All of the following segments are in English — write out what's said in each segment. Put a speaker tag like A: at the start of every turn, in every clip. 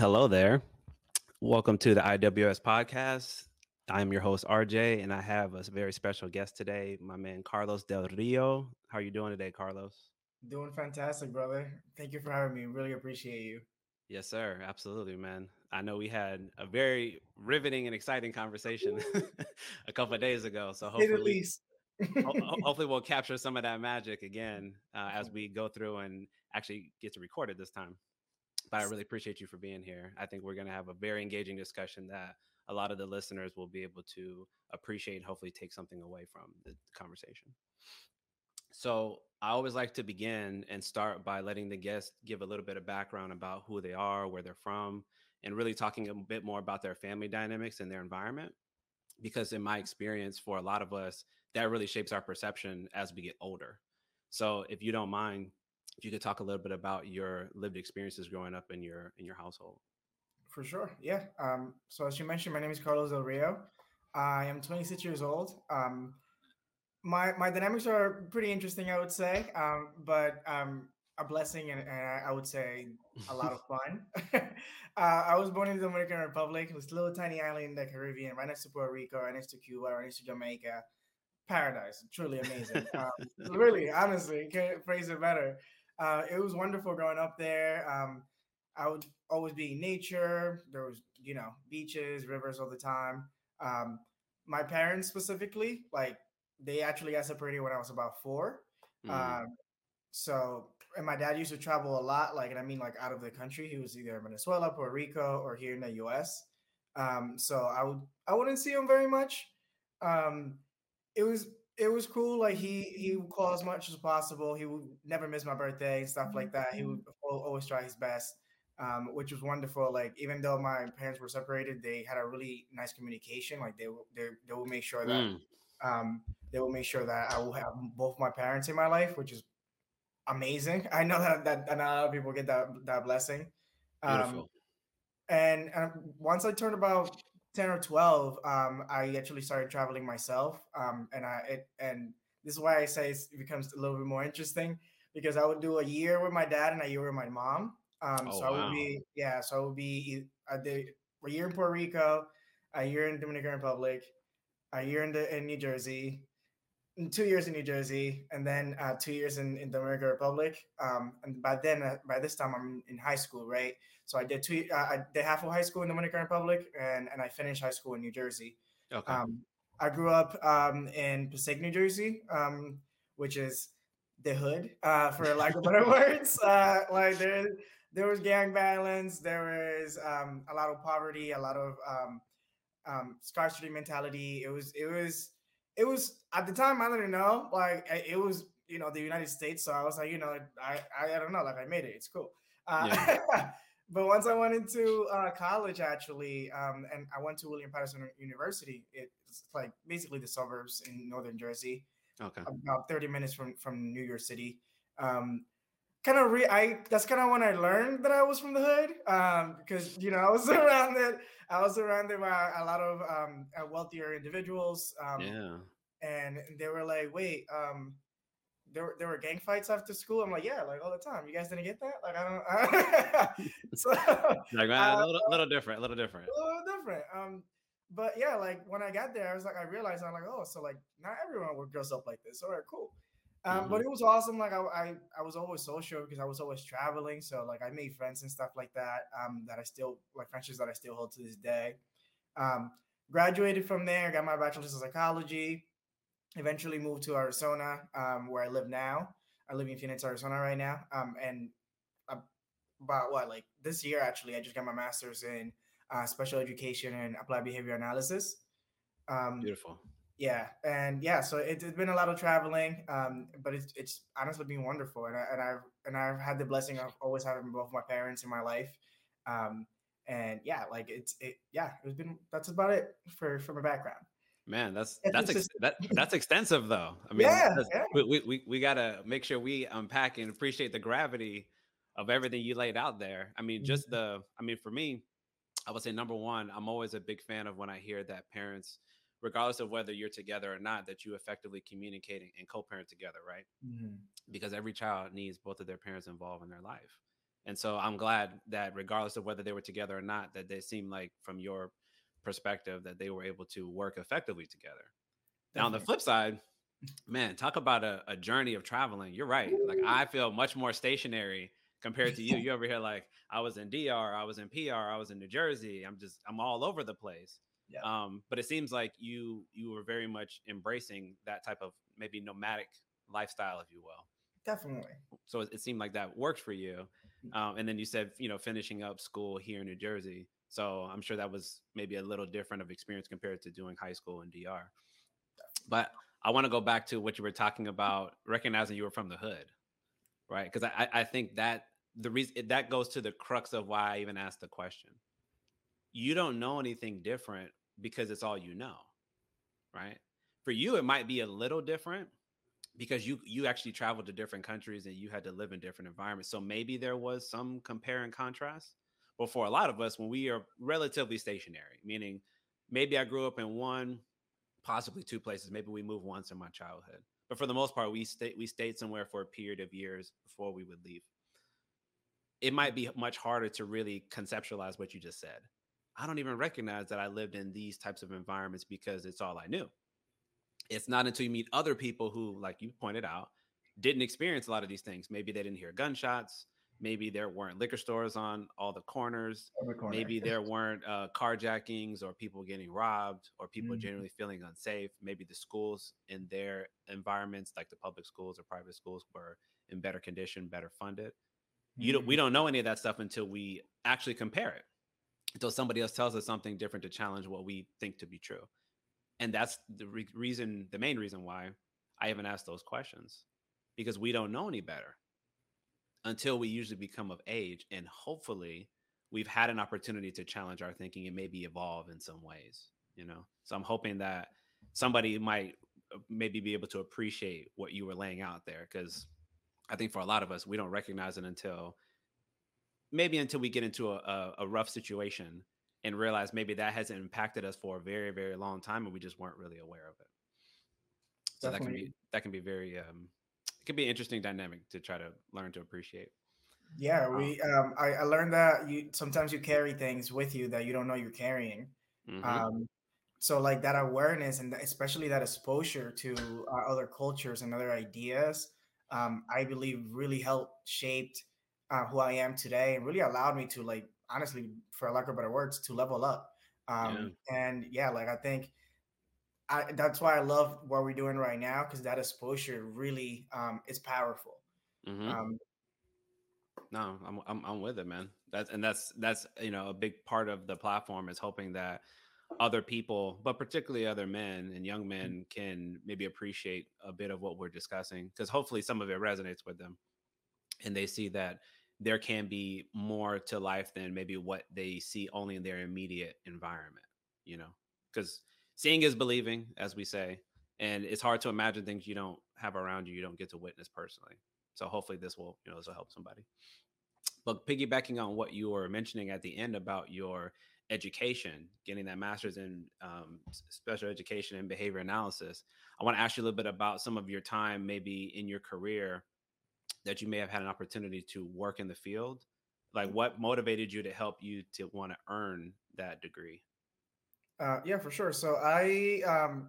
A: Hello there. Welcome to the IWS podcast. I'm your host RJ, and I have a very special guest today, my man Carlos Del Rio. How are you doing today, Carlos?
B: Doing fantastic, brother. Thank you for having me. Really appreciate you.
A: Yes, sir. Absolutely, man. I know we had a very riveting and exciting conversation a couple of days ago. So hopefully, hopefully we'll capture some of that magic again uh, as we go through and actually get to record it this time. But I really appreciate you for being here. I think we're going to have a very engaging discussion that a lot of the listeners will be able to appreciate and hopefully take something away from the conversation. So I always like to begin and start by letting the guests give a little bit of background about who they are, where they're from, and really talking a bit more about their family dynamics and their environment. Because in my mm-hmm. experience, for a lot of us, that really shapes our perception as we get older. So if you don't mind, if you could talk a little bit about your lived experiences growing up in your in your household.
B: For sure, yeah. Um, so as you mentioned, my name is Carlos Del Rio. I am 26 years old. Um, my my dynamics are pretty interesting, I would say, um, but um, a blessing and, and, I would say a lot of fun. uh, I was born in the Dominican Republic. A little tiny island in the Caribbean, right next to Puerto Rico, right next to Cuba, right next to Jamaica. Paradise, truly amazing. um, really, honestly, can't phrase it better. Uh, it was wonderful growing up there. Um, I would always be in nature. There was, you know, beaches, rivers all the time. Um, my parents specifically, like they actually got separated when I was about 4 mm. um, so, and my dad used to travel a lot, like, and I mean, like out of the country. He was either in Venezuela, Puerto Rico, or here in the U.S. Um, so I would, I wouldn't see him very much. Um, it was, it was cool. Like he, he would call as much as possible. He would never miss my birthday and stuff like that. He would mm-hmm. always try his best. Um, which was wonderful. Like even though my parents were separated, they had a really nice communication. Like they they they would make sure that mm. um, they will make sure that I will have both my parents in my life, which is amazing. I know that that, not a lot of people get that that blessing. Um, and, and once I turned about ten or twelve, um, I actually started traveling myself. Um, and I it, and this is why I say it becomes a little bit more interesting because I would do a year with my dad and a year with my mom. Um, oh, so I would be yeah, so I would be I did a year in Puerto Rico, a year in Dominican Republic, a year in the in New Jersey, two years in New Jersey, and then uh, two years in, in the Dominican Republic. Um, and by then, uh, by this time, I'm in high school, right? So I did two. Uh, I did half of high school in the Dominican Republic, and and I finished high school in New Jersey. Okay. Um, I grew up um, in Passaic, New Jersey, um, which is the hood, uh, for lack of better words. Uh, like there, there was gang violence, there was um, a lot of poverty, a lot of um, um, scarcity mentality. It was, it was it was at the time I didn't know. Like it was, you know, the United States. So I was like, you know, I I, I don't know. Like I made it. It's cool. Uh, yeah. but once I went into uh, college, actually, um, and I went to William Paterson University. It's like basically the suburbs in northern Jersey. Okay. About 30 minutes from from New York City. Um, kind of re I that's kind of when I learned that I was from the hood um because you know I was surrounded I was surrounded by a lot of um uh, wealthier individuals um yeah. and they were like wait um there were there were gang fights after school? I'm like yeah like all the time. You guys didn't get that? Like I don't so
A: like uh, a little, little different a little different.
B: A little different um but yeah like when I got there I was like I realized I'm like oh so like not everyone dress up like this. All right cool um, mm-hmm. But it was awesome. Like I, I, I was always social because I was always traveling. So like I made friends and stuff like that. Um, that I still like friendships that I still hold to this day. Um, graduated from there, got my bachelor's in psychology. Eventually moved to Arizona, um, where I live now. I live in Phoenix, Arizona right now. Um, and about what like this year actually, I just got my master's in uh, special education and applied behavior analysis.
A: Um, Beautiful
B: yeah and yeah so it, has been a lot of traveling um, but it's, it's honestly been wonderful and, I, and i've and i've had the blessing of always having both my parents in my life um, and yeah like it's it yeah it's been that's about it for for my background
A: man that's that's ex- that, that's extensive though i mean yeah, yeah. We, we we gotta make sure we unpack and appreciate the gravity of everything you laid out there i mean just mm-hmm. the i mean for me i would say number one i'm always a big fan of when i hear that parents regardless of whether you're together or not, that you effectively communicate and co-parent together, right? Mm-hmm. Because every child needs both of their parents involved in their life. And so I'm glad that regardless of whether they were together or not, that they seem like from your perspective that they were able to work effectively together. Definitely. Now on the flip side, man, talk about a, a journey of traveling. You're right. Like I feel much more stationary compared to you. You over here like I was in DR, I was in PR, I was in New Jersey. I'm just I'm all over the place. Yeah. Um, but it seems like you you were very much embracing that type of maybe nomadic lifestyle, if you will.
B: Definitely.
A: So it, it seemed like that worked for you. Mm. Um, and then you said, you know, finishing up school here in New Jersey. So I'm sure that was maybe a little different of experience compared to doing high school in DR. But I want to go back to what you were talking about, recognizing you were from the hood, right? Because I, I think that the reason that goes to the crux of why I even asked the question. You don't know anything different because it's all you know, right? For you, it might be a little different because you you actually traveled to different countries and you had to live in different environments. So maybe there was some compare and contrast. But for a lot of us, when we are relatively stationary, meaning maybe I grew up in one, possibly two places, maybe we moved once in my childhood. But for the most part, we stayed we stayed somewhere for a period of years before we would leave. It might be much harder to really conceptualize what you just said. I don't even recognize that I lived in these types of environments because it's all I knew it's not until you meet other people who, like you pointed out, didn't experience a lot of these things. Maybe they didn't hear gunshots. Maybe there weren't liquor stores on all the corners. Corner. Maybe there weren't uh, carjackings or people getting robbed or people mm-hmm. generally feeling unsafe. Maybe the schools in their environments, like the public schools or private schools, were in better condition, better funded. Mm-hmm. You don't, we mm-hmm. don't know any of that stuff until we actually compare it. Until somebody else tells us something different to challenge what we think to be true. And that's the re- reason the main reason why i haven't asked those questions because we don't know any better until we usually become of age and hopefully we've had an opportunity to challenge our thinking and maybe evolve in some ways you know? So i'm hoping that somebody might uh, maybe be able to appreciate what you were laying out there because i think for a lot of us we don't recognize it until maybe until we get into a, a, a rough situation and realize maybe that hasn't impacted us for a very very long time and we just weren't really aware of it so Definitely. that can be that can be very um it can be an interesting dynamic to try to learn to appreciate
B: yeah um we um I, I learned that you sometimes you carry things with you that you don't know you're carrying mm-hmm. um so like that awareness and especially that exposure to uh, other cultures and other ideas um i believe really helped shaped uh, who i am today and really allowed me to like honestly, for lack of better words, to level up. Um, yeah. And yeah, like I think I, that's why I love what we're doing right now because that exposure really um, is powerful. Mm-hmm. Um,
A: no, I'm, I'm I'm with it, man. That's and that's that's you know a big part of the platform is hoping that other people, but particularly other men and young mm-hmm. men, can maybe appreciate a bit of what we're discussing because hopefully some of it resonates with them, and they see that there can be more to life than maybe what they see only in their immediate environment, you know, because seeing is believing, as we say, and it's hard to imagine things you don't have around you, you don't get to witness personally. So hopefully this will, you know, this will help somebody. But piggybacking on what you were mentioning at the end about your education, getting that master's in um, special education and behavior analysis, I want to ask you a little bit about some of your time, maybe in your career, that you may have had an opportunity to work in the field like what motivated you to help you to want to earn that degree?
B: Uh, yeah for sure. So i um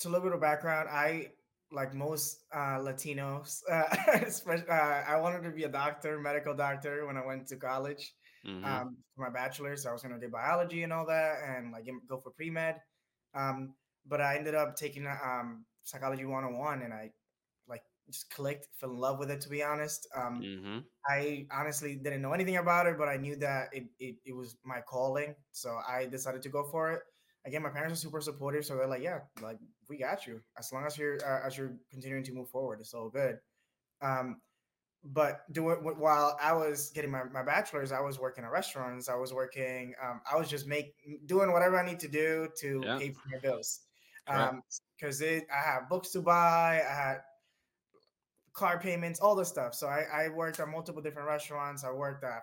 B: to a little bit of background i like most uh, latinos uh, especially, uh, i wanted to be a doctor medical doctor when i went to college mm-hmm. um, for my bachelor's. So i was going to do biology and all that and like go for pre-med um, but i ended up taking um, psychology 101 and i just clicked, fell in love with it. To be honest, um, mm-hmm. I honestly didn't know anything about it, but I knew that it, it, it was my calling, so I decided to go for it. Again, my parents are super supportive, so they're like, "Yeah, like we got you. As long as you're uh, as you're continuing to move forward, it's all good." Um, but do it while I was getting my, my bachelor's, I was working at restaurants. I was working. Um, I was just make doing whatever I need to do to yeah. pay for my bills. Um, because it I have books to buy. I had car payments, all the stuff. So I, I worked at multiple different restaurants. I worked at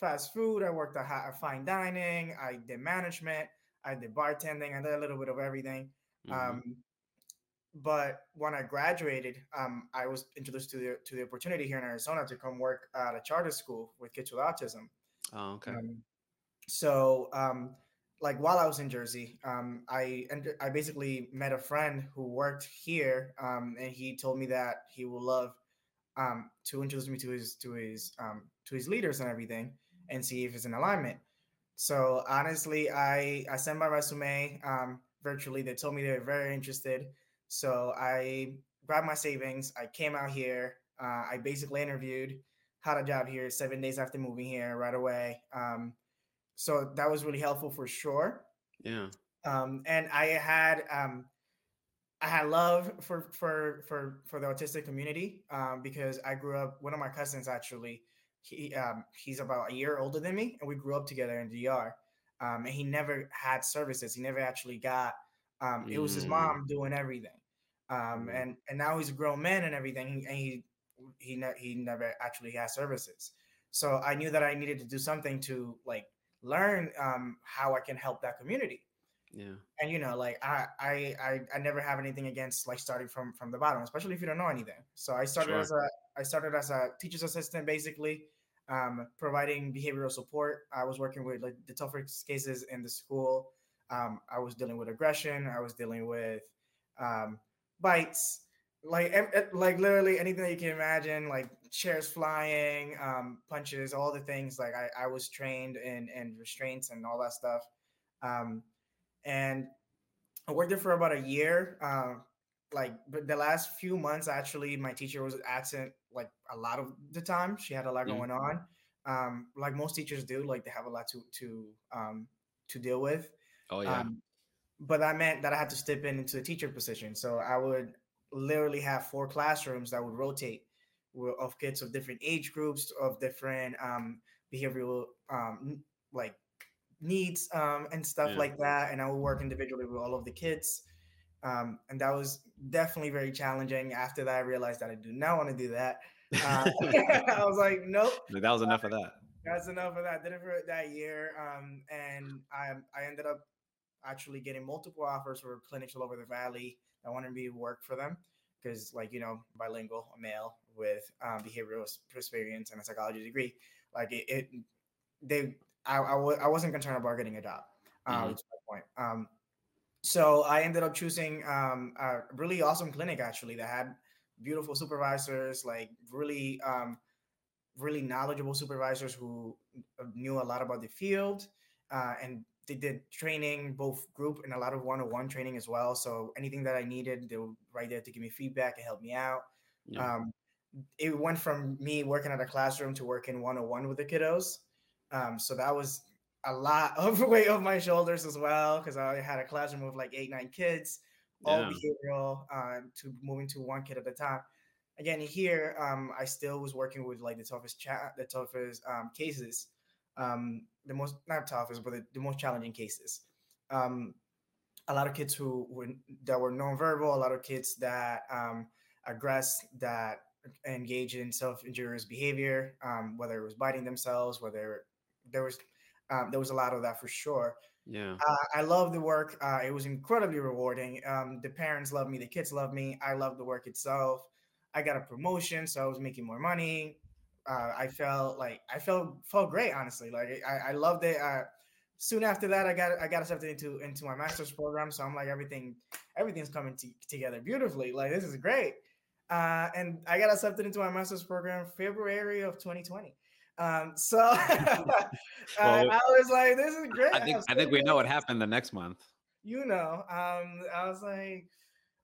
B: fast food. I worked at fine dining. I did management. I did bartending. I did a little bit of everything. Mm-hmm. Um, but when I graduated, um, I was introduced to the to the opportunity here in Arizona to come work at a charter school with kids with autism.
A: Oh, okay. Um,
B: so, um, like while I was in Jersey, um, I I basically met a friend who worked here, um, and he told me that he would love um, to introduce me to his to his um, to his leaders and everything, and see if it's in alignment. So honestly, I I sent my resume um, virtually. They told me they were very interested. So I grabbed my savings. I came out here. Uh, I basically interviewed, had a job here seven days after moving here right away. Um, so that was really helpful for sure.
A: Yeah.
B: Um, and I had um, I had love for for for for the autistic community um, because I grew up. One of my cousins actually he um, he's about a year older than me, and we grew up together in DR. Um, and he never had services. He never actually got. Um, it was his mm. mom doing everything. Um, mm. and and now he's a grown man and everything, and he he ne- he never actually has services. So I knew that I needed to do something to like learn um, how I can help that community.
A: Yeah.
B: And you know, like I, I I I never have anything against like starting from from the bottom, especially if you don't know anything. So I started sure. as a I started as a teacher's assistant basically um, providing behavioral support. I was working with like the toughest cases in the school. Um, I was dealing with aggression. I was dealing with um, bites, like like literally anything that you can imagine, like chairs flying, um, punches, all the things. Like I, I was trained in in restraints and all that stuff. Um, and I worked there for about a year. Uh, like the last few months, actually, my teacher was absent like a lot of the time. She had a lot mm. going on. Um, like most teachers do, like they have a lot to to um to deal with.
A: Oh yeah. Um,
B: but that meant that I had to step in into a teacher position. So I would literally have four classrooms that would rotate of kids of different age groups, of different um, behavioral um, like needs um, and stuff yeah. like that. And I would work individually with all of the kids. Um, and that was definitely very challenging. After that, I realized that I do not want to do that. Uh, I was like, nope.
A: That was enough of that.
B: That's enough of that. Did it for that year, um, and I I ended up actually getting multiple offers for clinics all over the valley I wanted me to work for them because, like you know, bilingual, a male with um, behavioral experience and a psychology degree, like it, it they I I w- I wasn't concerned about getting a job. Um, mm-hmm. Point. Um, so I ended up choosing um, a really awesome clinic actually that had beautiful supervisors, like really, um, really knowledgeable supervisors who knew a lot about the field, uh, and they did training, both group and a lot of one-on-one training as well. So anything that I needed, they were right there to give me feedback and help me out. Yeah. Um, it went from me working at a classroom to working one-on-one with the kiddos. Um, so that was a lot of weight off my shoulders as well because I had a classroom of like eight, nine kids, all yeah. behavioral, uh, to moving to one kid at a time. Again, here um, I still was working with like the toughest chat, the toughest um, cases, um, the most not toughest, but the, the most challenging cases. Um, a lot of kids who were that were nonverbal, a lot of kids that um, aggress, that engage in self-injurious behavior, um, whether it was biting themselves, whether there was um, there was a lot of that for sure.
A: Yeah.
B: Uh, I love the work. Uh, it was incredibly rewarding. Um, the parents love me. The kids love me. I love the work itself. I got a promotion, so I was making more money. Uh, I felt like I felt felt great, honestly. Like I, I loved it. Uh, soon after that, I got I got accepted into into my master's program. So I'm like everything everything's coming t- together beautifully. Like this is great. Uh, and I got accepted into my master's program February of 2020. Um, so well, I was like, this is great.
A: I think I, I think we know what happened the next month.
B: You know, um, I was like,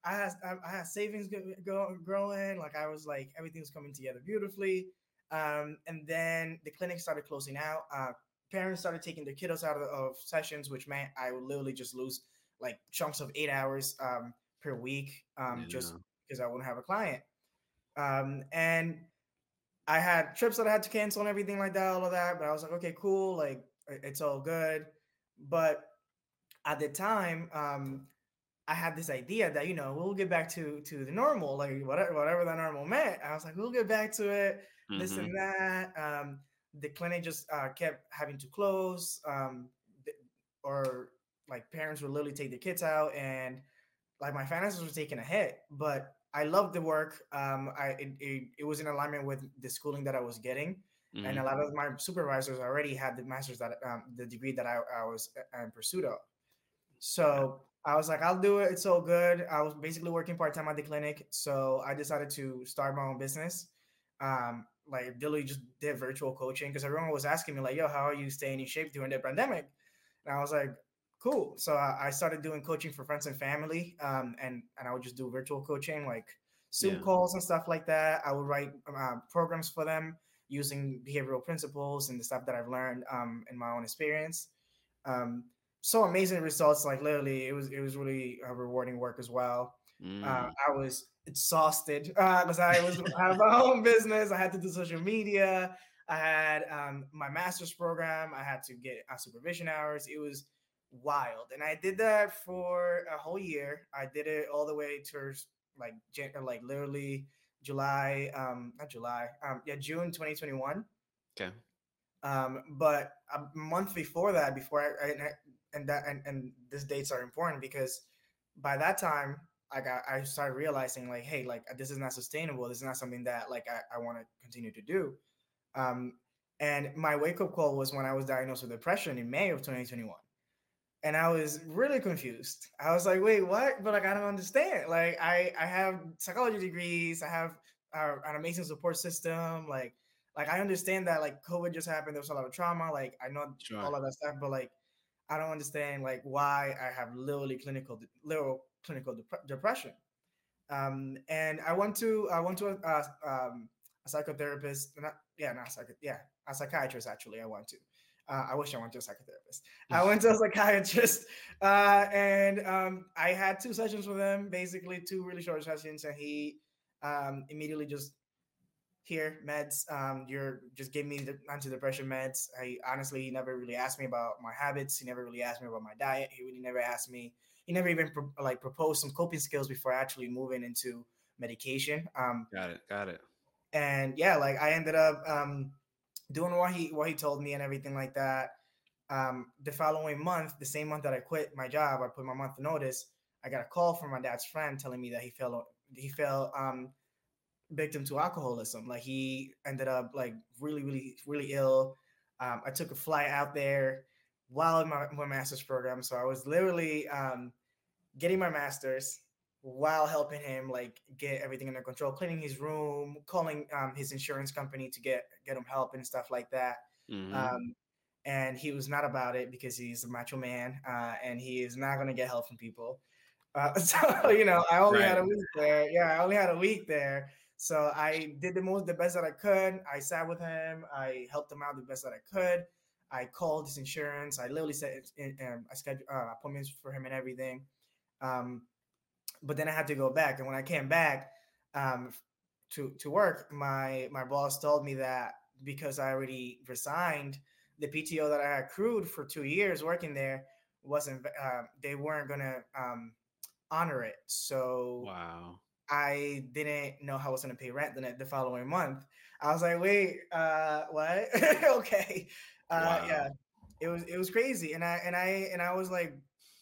B: I had I had savings go, go, growing. Like I was like, everything's coming together beautifully. Um, and then the clinic started closing out. Uh, parents started taking their kiddos out of, of, sessions, which meant I would literally just lose like chunks of eight hours um, per week um, yeah. just because I wouldn't have a client. Um, and I had trips that I had to cancel and everything like that, all of that. But I was like, okay, cool, like it's all good. But at the time, um, I had this idea that you know we'll get back to to the normal, like whatever whatever that normal meant. I was like, we'll get back to it, mm-hmm. this and that. Um, the clinic just uh, kept having to close, um, or like parents would literally take their kids out and like my finances were taking a hit, but I loved the work. Um, I it, it, it was in alignment with the schooling that I was getting, mm-hmm. and a lot of my supervisors already had the master's that um, the degree that I, I was uh, in pursuit of. So I was like, I'll do it. It's so good. I was basically working part time at the clinic, so I decided to start my own business. Um, like literally just did virtual coaching because everyone was asking me like, "Yo, how are you staying in shape during the pandemic?" And I was like, "Cool." So I, I started doing coaching for friends and family, um, and and I would just do virtual coaching like Zoom yeah. calls and stuff like that. I would write uh, programs for them using behavioral principles and the stuff that I've learned um, in my own experience. Um, so amazing results! Like literally, it was it was really a rewarding work as well. Uh, mm. Uh, I was exhausted because uh, I was I have my own business. I had to do social media. I had um, my master's program. I had to get uh, supervision hours. It was wild, and I did that for a whole year. I did it all the way to like like literally July, um, not July, um, yeah, June 2021.
A: Okay.
B: Um, but a month before that, before I, I and that and, and these dates are important because by that time I got I started realizing like, hey, like this is not sustainable. This is not something that like I, I want to continue to do. Um, and my wake up call was when I was diagnosed with depression in May of 2021. And I was really confused. I was like, wait, what? But like, I don't understand. Like, I, I have psychology degrees. I have uh, an amazing support system. Like, like I understand that like COVID just happened. There was a lot of trauma. Like, I know sure. all of that stuff, but like, I don't understand like why I have literally clinical, literal clinical dep- depression. Um, and I went to I went to a, a, um, a psychotherapist. Not, yeah, not psych. Yeah, a psychiatrist actually. I went to. Uh, I wish I went to a psychotherapist. I went to a psychiatrist, uh, and um, I had two sessions with him. Basically, two really short sessions, and he um, immediately just here meds. Um, you're just give me the antidepressant meds. I honestly, he never really asked me about my habits. He never really asked me about my diet. He really never asked me he never even pro- like proposed some coping skills before actually moving into medication. Um,
A: got it, got it.
B: And yeah, like I ended up um, doing what he what he told me and everything like that. Um, the following month, the same month that I quit my job, I put my month notice. I got a call from my dad's friend telling me that he fell he fell um, victim to alcoholism. Like he ended up like really, really, really ill. Um, I took a flight out there while in my, my master's program. So I was literally um, getting my master's while helping him like get everything under control, cleaning his room, calling um, his insurance company to get get him help and stuff like that. Mm-hmm. Um, and he was not about it because he's a macho man uh, and he is not going to get help from people. Uh, so you know, I only right. had a week there. Yeah, I only had a week there. So I did the most, the best that I could. I sat with him. I helped him out the best that I could. I called his insurance. I literally set um, I scheduled uh, appointments for him and everything. Um, but then I had to go back, and when I came back um, to to work, my my boss told me that because I already resigned, the PTO that I accrued for two years working there wasn't. Uh, they weren't gonna um, honor it. So
A: wow.
B: I didn't know how I was going to pay rent the, the following month. I was like, wait, uh, what? okay. Uh, wow. Yeah, it was it was crazy, and I and I and I was like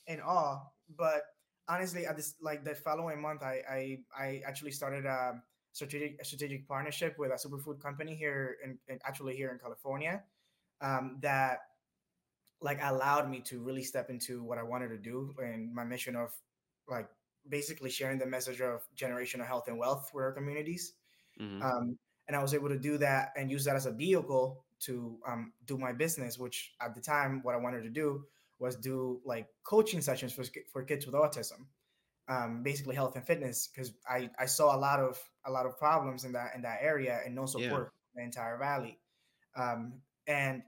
B: in awe. But honestly, at this like the following month, I I, I actually started a strategic a strategic partnership with a superfood company here in, in actually here in California um, that like allowed me to really step into what I wanted to do and my mission of like basically sharing the message of generational health and wealth with our communities. Mm-hmm. Um, and I was able to do that and use that as a vehicle to um, do my business, which at the time, what I wanted to do was do like coaching sessions for, for kids with autism, um, basically health and fitness, because I, I saw a lot of a lot of problems in that in that area and no support yeah. the entire valley, um, and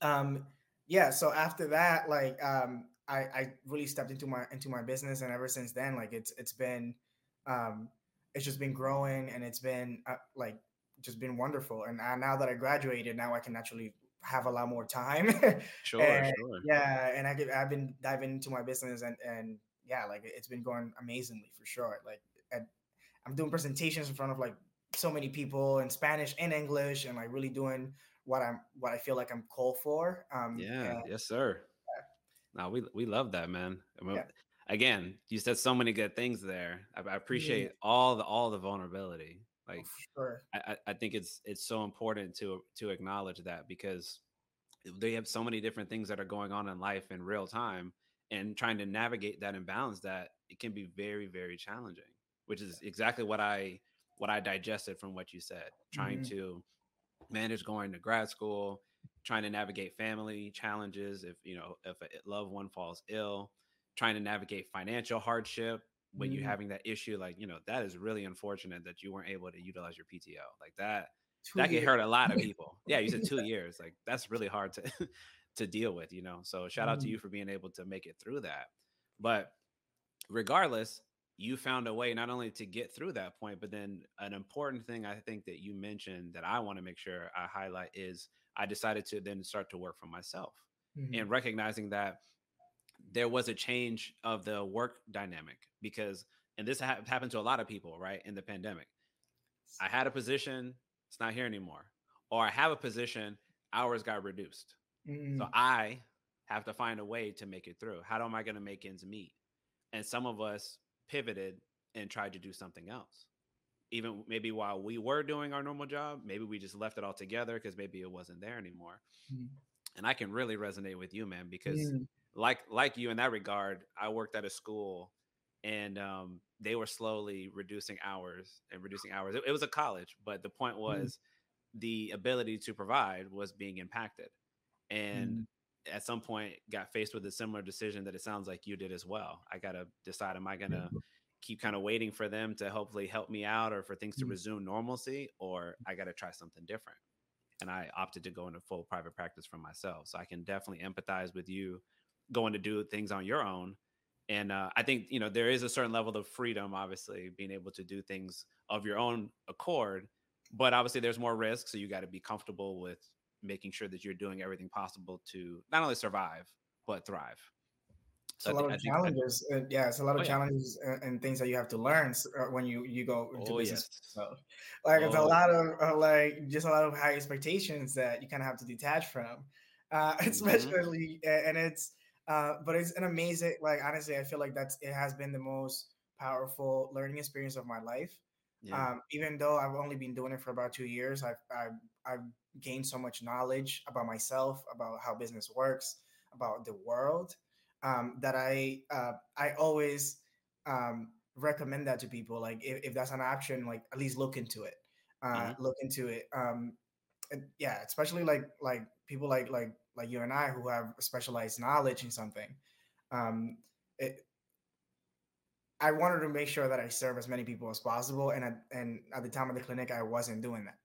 B: um, yeah. So after that, like um, I, I really stepped into my into my business, and ever since then, like it's it's been um, it's just been growing, and it's been uh, like just been wonderful. And uh, now that I graduated, now I can actually have a lot more time.
A: sure,
B: and,
A: sure.
B: Yeah, and I get, I've been diving into my business, and and yeah, like it's been going amazingly for sure. Like, and I'm doing presentations in front of like so many people in Spanish and English, and like really doing what I'm what I feel like I'm called for.
A: Um, yeah, and, yes, sir. Yeah. Now we we love that, man. I, mean, yeah. again, you said so many good things there. I, I appreciate yeah. all the all the vulnerability. Like, oh, sure. I, I think it's it's so important to to acknowledge that because they have so many different things that are going on in life in real time, and trying to navigate that and balance that it can be very very challenging. Which is exactly what I what I digested from what you said. Trying mm-hmm. to manage going to grad school, trying to navigate family challenges if you know if a loved one falls ill trying to navigate financial hardship when mm-hmm. you're having that issue like you know that is really unfortunate that you weren't able to utilize your pto like that two that years. can hurt a lot of people yeah you said two years like that's really hard to to deal with you know so shout out mm-hmm. to you for being able to make it through that but regardless you found a way not only to get through that point but then an important thing i think that you mentioned that i want to make sure i highlight is i decided to then start to work for myself mm-hmm. and recognizing that there was a change of the work dynamic because and this ha- happened to a lot of people right in the pandemic. I had a position it's not here anymore or i have a position hours got reduced. Mm. so i have to find a way to make it through. How am i going to make ends meet? And some of us pivoted and tried to do something else. Even maybe while we were doing our normal job maybe we just left it all together because maybe it wasn't there anymore. Mm. And i can really resonate with you man because mm like like you in that regard, I worked at a school and um, they were slowly reducing hours and reducing hours. It, it was a college, but the point mm. was mm. the ability to provide was being impacted. And mm. at some point got faced with a similar decision that it sounds like you did as well. I got to decide am I going to keep kind of waiting for them to hopefully help me out or for things to mm. resume normalcy or I got to try something different. And I opted to go into full private practice for myself. So I can definitely empathize with you going to do things on your own and uh, i think you know there is a certain level of freedom obviously being able to do things of your own accord but obviously there's more risk so you got to be comfortable with making sure that you're doing everything possible to not only survive but thrive
B: so a lot of challenges uh, yeah it's a lot of oh, challenges and, and, things that you have to learn uh, when you you go into oh, business yes. so like oh. it's a oh. lot of uh, like just a lot of high expectations that you kind of have to detach from uh mm-hmm. especially and it's uh, but it's an amazing, like honestly, I feel like that's it has been the most powerful learning experience of my life. Yeah. Um, even though I've only been doing it for about two years, I've, I've I've gained so much knowledge about myself, about how business works, about the world, um, that I uh, I always um, recommend that to people. Like if, if that's an option, like at least look into it. Uh, mm-hmm. Look into it. Um, yeah, especially like like people like like like you and I who have specialized knowledge in something. Um, it, I wanted to make sure that I serve as many people as possible, and at, and at the time of the clinic, I wasn't doing that.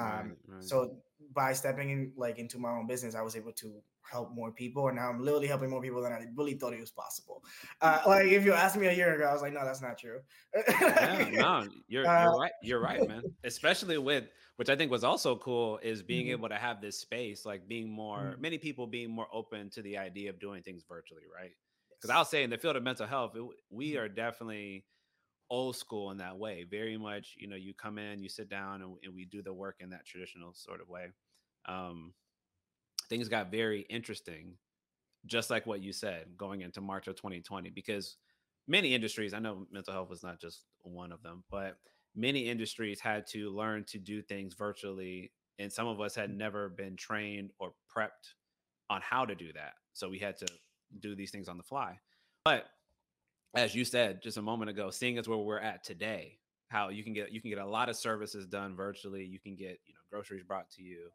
B: Um, right, right. So by stepping in like into my own business, I was able to help more people, and now I'm literally helping more people than I really thought it was possible. Uh, like if you asked me a year ago, I was like, no, that's not true.
A: yeah, no, you're you're uh, right. You're right, man. Especially with which I think was also cool is being mm-hmm. able to have this space, like being more, mm-hmm. many people being more open to the idea of doing things virtually, right? Because I'll say in the field of mental health, it, we mm-hmm. are definitely old school in that way. Very much, you know, you come in, you sit down, and, and we do the work in that traditional sort of way. Um, things got very interesting, just like what you said, going into March of 2020, because many industries, I know mental health was not just one of them, but many industries had to learn to do things virtually and some of us had never been trained or prepped on how to do that so we had to do these things on the fly. But as you said just a moment ago seeing as where we're at today how you can get you can get a lot of services done virtually you can get you know groceries brought to you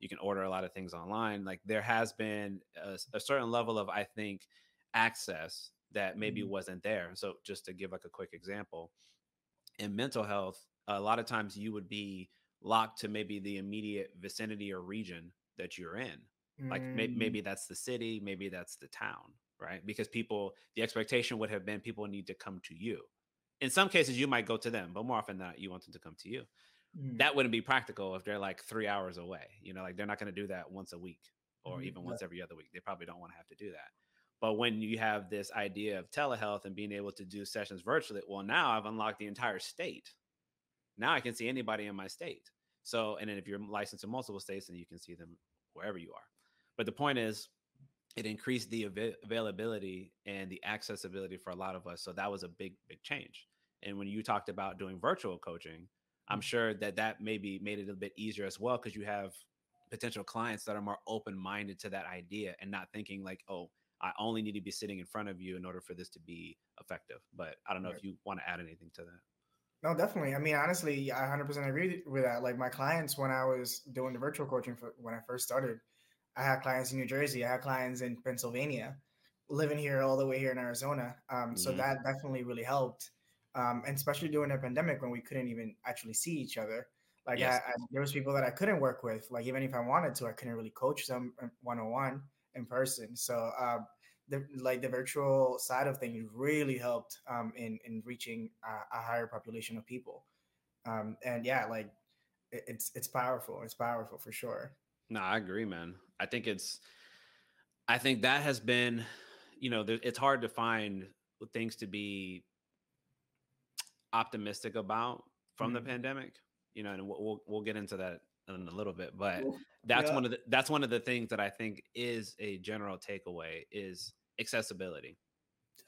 A: you can order a lot of things online like there has been a, a certain level of i think access that maybe mm-hmm. wasn't there so just to give like a quick example in mental health, a lot of times you would be locked to maybe the immediate vicinity or region that you're in. Like may- mm. maybe that's the city, maybe that's the town, right? Because people, the expectation would have been people need to come to you. In some cases, you might go to them, but more often than not, you want them to come to you. Mm. That wouldn't be practical if they're like three hours away. You know, like they're not going to do that once a week or mm, even once every other week. They probably don't want to have to do that. But when you have this idea of telehealth and being able to do sessions virtually, well, now I've unlocked the entire state. Now I can see anybody in my state. So, and then if you're licensed in multiple states, then you can see them wherever you are. But the point is, it increased the av- availability and the accessibility for a lot of us. So that was a big, big change. And when you talked about doing virtual coaching, I'm mm-hmm. sure that that maybe made it a bit easier as well because you have potential clients that are more open minded to that idea and not thinking like, oh, I only need to be sitting in front of you in order for this to be effective. But I don't know right. if you want to add anything to that.
B: No, definitely. I mean, honestly, I 100% agree with that. Like my clients, when I was doing the virtual coaching for when I first started, I had clients in New Jersey, I had clients in Pennsylvania, living here all the way here in Arizona. Um, mm-hmm. So that definitely really helped, um, and especially during a pandemic when we couldn't even actually see each other. Like yes. I, I, there was people that I couldn't work with. Like even if I wanted to, I couldn't really coach them one on one in person. So uh, the like the virtual side of things really helped um, in in reaching a, a, higher population of people. Um, and yeah, like it, it's it's powerful. It's powerful for sure.
A: No, I agree, man. I think it's, I think that has been, you know, it's hard to find things to be optimistic about from mm-hmm. the pandemic you know, and we'll we'll get into that in a little bit, but that's yeah. one of the that's one of the things that I think is a general takeaway is accessibility.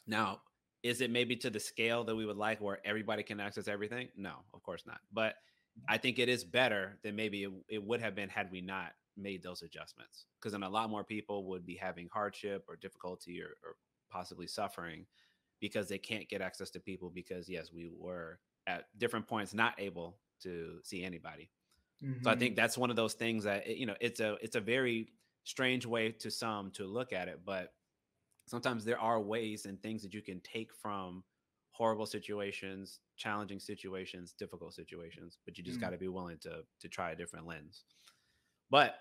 A: Now, is it maybe to the scale that we would like where everybody can access everything? No, of course not. But I think it is better than maybe it, it would have been had we not made those adjustments. Because then a lot more people would be having hardship or difficulty or, or possibly suffering because they can't get access to people because yes, we were at different points not able to see anybody. Mm-hmm. So I think mm-hmm. that's one of those things that you know it's a it's a very strange way to some to look at it, but sometimes there are ways and things that you can take from horrible situations, challenging situations, difficult situations, but you just mm-hmm. got to be willing to to try a different lens. But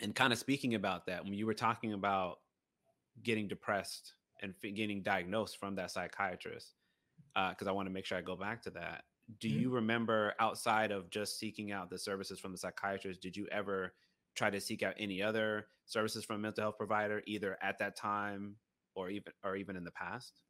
A: and kind of speaking about that, when you were talking about getting depressed and getting diagnosed from that psychiatrist, because uh, I want to make sure I go back to that. Do mm-hmm. you remember outside of just seeking out the services from the psychiatrist did you ever try to seek out any other services from a mental health provider either at that time or even or even in the past?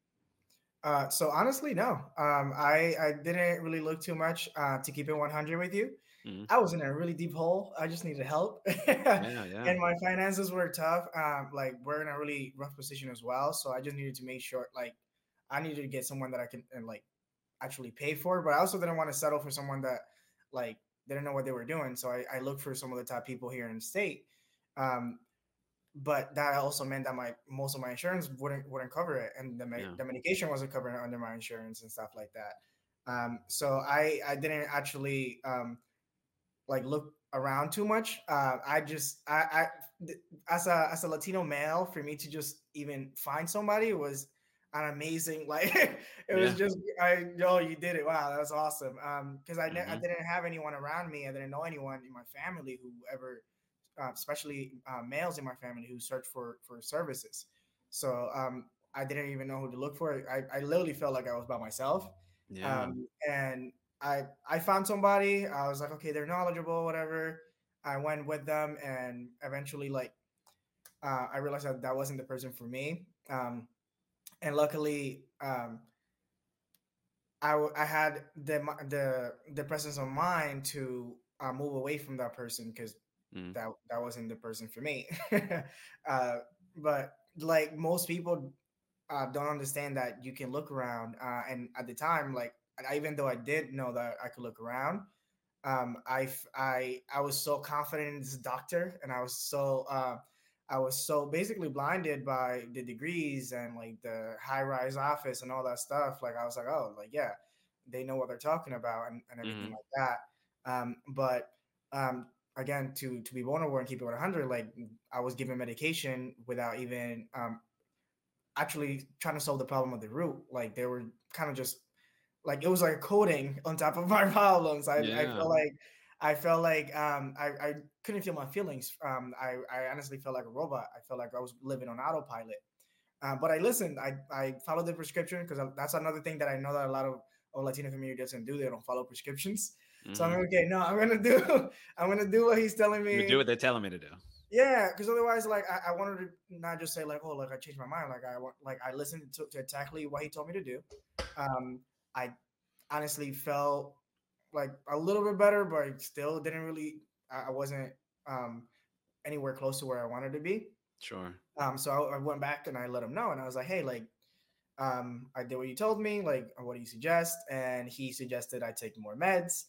B: Uh, so honestly no. Um, I, I didn't really look too much uh, to keep it 100 with you mm-hmm. i was in a really deep hole i just needed help yeah, yeah. and my finances were tough um, like we're in a really rough position as well so i just needed to make sure like i needed to get someone that i can and like actually pay for. But I also didn't want to settle for someone that like didn't know what they were doing. So I, I looked for some of the top people here in the state. Um, but that also meant that my most of my insurance wouldn't wouldn't cover it, and the, yeah. the medication wasn't covered under my insurance and stuff like that. Um, so I I didn't actually um, like look around too much. Uh, I just I, I as a as a Latino male, for me to just even find somebody was an amazing like it yeah. was just I yo you did it wow that was awesome um because I, mm-hmm. I didn't have anyone around me I didn't know anyone in my family who ever uh, especially uh, males in my family who searched for for services so um I didn't even know who to look for I, I literally felt like I was by myself yeah. um and I I found somebody I was like okay they're knowledgeable whatever I went with them and eventually like uh, I realized that that wasn't the person for me um and luckily um, I, I had the the the presence of mind to uh, move away from that person because mm. that that wasn't the person for me. uh, but like most people uh, don't understand that you can look around, uh, and at the time, like even though I did know that I could look around, um, I I I was so confident in this doctor, and I was so uh, I was so basically blinded by the degrees and like the high rise office and all that stuff. Like I was like, oh, like yeah, they know what they're talking about and, and everything mm-hmm. like that. Um, but um, again, to to be vulnerable and keep it 100, like I was given medication without even um, actually trying to solve the problem of the root. Like they were kind of just like it was like a coating on top of my problems. I, yeah. I feel like I felt like um, I, I couldn't feel my feelings. Um, I, I honestly felt like a robot. I felt like I was living on autopilot. Uh, but I listened. I, I followed the prescription because that's another thing that I know that a lot of, of Latino community doesn't do. They don't follow prescriptions. Mm-hmm. So I'm mm-hmm. okay. No, I'm gonna do. I'm gonna do what he's telling me.
A: do what they're telling me to do.
B: Yeah, because otherwise, like I, I, wanted to not just say like, oh, like I changed my mind. Like I want, like I listened to, to exactly what he told me to do. Um, I honestly felt like a little bit better, but still didn't really. I wasn't um, anywhere close to where I wanted to be.
A: Sure.
B: Um, so I, I went back and I let him know, and I was like, hey, like, um, I did what you told me. Like, what do you suggest? And he suggested I take more meds.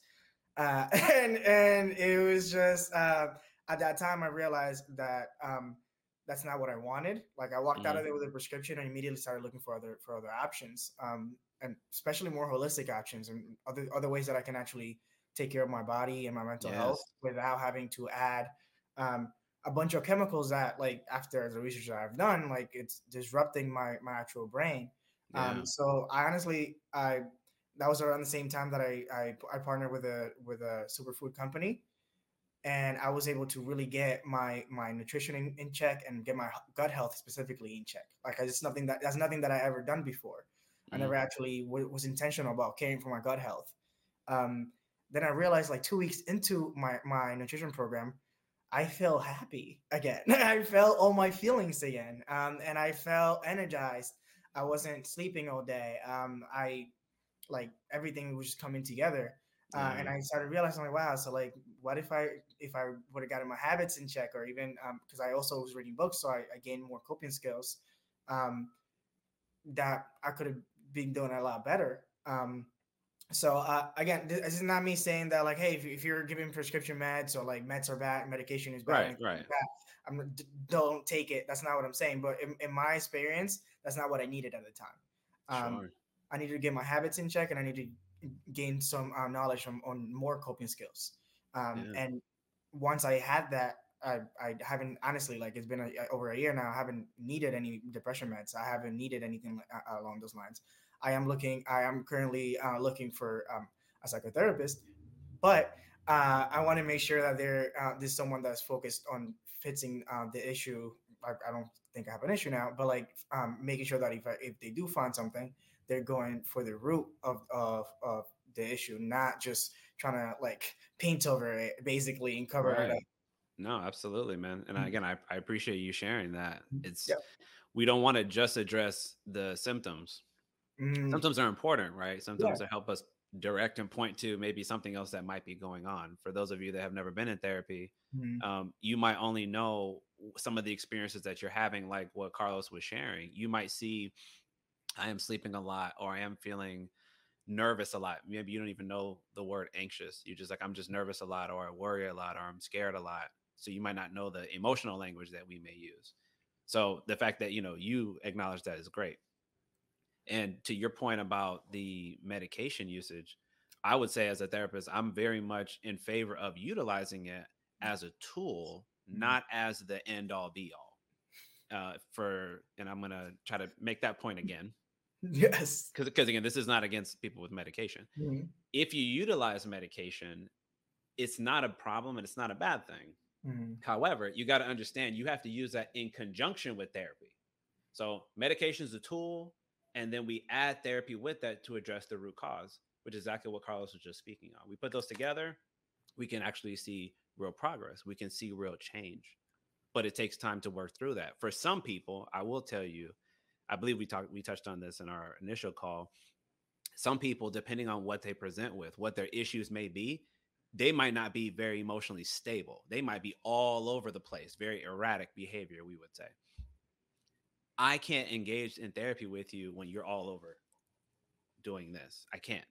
B: Uh, and and it was just uh, at that time I realized that um, that's not what I wanted. Like I walked mm-hmm. out of mm-hmm. there with a prescription and immediately started looking for other for other options, um, and especially more holistic options and other other ways that I can actually take care of my body and my mental yes. health without having to add um, a bunch of chemicals that, like, after the research that I've done, like it's disrupting my my actual brain. Um, yeah. Um, so I honestly, I that was around the same time that I I, I partnered with a with a superfood company and I was able to really get my my nutrition in, in check and get my gut health specifically in check. Like it's nothing that that's nothing that I ever done before. Mm-hmm. I never mm. actually w- was intentional about caring for my gut health. Um, then I realized like two weeks into my my nutrition program, I felt happy again. I felt all my feelings again, um, and I felt energized. I wasn't sleeping all day. Um, I like everything was just coming together. Uh, mm-hmm. and I started realizing like, wow, so like, what if I if I would have gotten my habits in check, or even because um, I also was reading books, so I, I gained more coping skills um, that I could have been doing a lot better. Um, so uh, again, this is not me saying that like, hey, if, if you're giving prescription meds or like meds are bad, medication is bad,
A: right, right.
B: Bad, I'm don't take it. That's not what I'm saying. But in, in my experience, that's not what I needed at the time. Um, sure. I needed to get my habits in check, and I need to gain some uh, knowledge from, on more coping skills. Um, yeah. And once I had that, I, I haven't honestly like it's been a, over a year now. I haven't needed any depression meds. I haven't needed anything along those lines. I am looking. I am currently uh, looking for um, a psychotherapist, but uh, I want to make sure that there uh, there's someone that's focused on fixing uh, the issue. I, I, don't think I have an issue now, but like um, making sure that if I, if they do find something, they're going for the root of, of, of the issue, not just trying to like paint over it basically and cover right. it up.
A: No, absolutely, man. And mm-hmm. again, I, I appreciate you sharing that. Mm-hmm. It's yep. we don't want to just address the symptoms. Mm-hmm. Symptoms are important, right? Symptoms yeah. that help us direct and point to maybe something else that might be going on. For those of you that have never been in therapy, mm-hmm. um, you might only know some of the experiences that you're having, like what Carlos was sharing. You might see I am sleeping a lot or I am feeling nervous a lot. Maybe you don't even know the word anxious. You're just like, I'm just nervous a lot or I worry a lot or I'm scared a lot. So you might not know the emotional language that we may use. So the fact that, you know, you acknowledge that is great. And to your point about the medication usage, I would say as a therapist, I'm very much in favor of utilizing it as a tool, mm-hmm. not as the end all be all. Uh, for and I'm gonna try to make that point again
B: Yes.
A: Because because again, this is not against people with medication. Mm-hmm. If you utilize medication, it's not a problem and it's not a bad thing. Mm-hmm. However, you got to understand you have to use that in conjunction with therapy. So medication is a tool, and then we add therapy with that to address the root cause, which is exactly what Carlos was just speaking on. We put those together, we can actually see real progress. We can see real change. But it takes time to work through that. For some people, I will tell you, I believe we talked we touched on this in our initial call. Some people, depending on what they present with, what their issues may be, they might not be very emotionally stable. They might be all over the place, very erratic behavior, we would say. I can't engage in therapy with you when you're all over doing this. I can't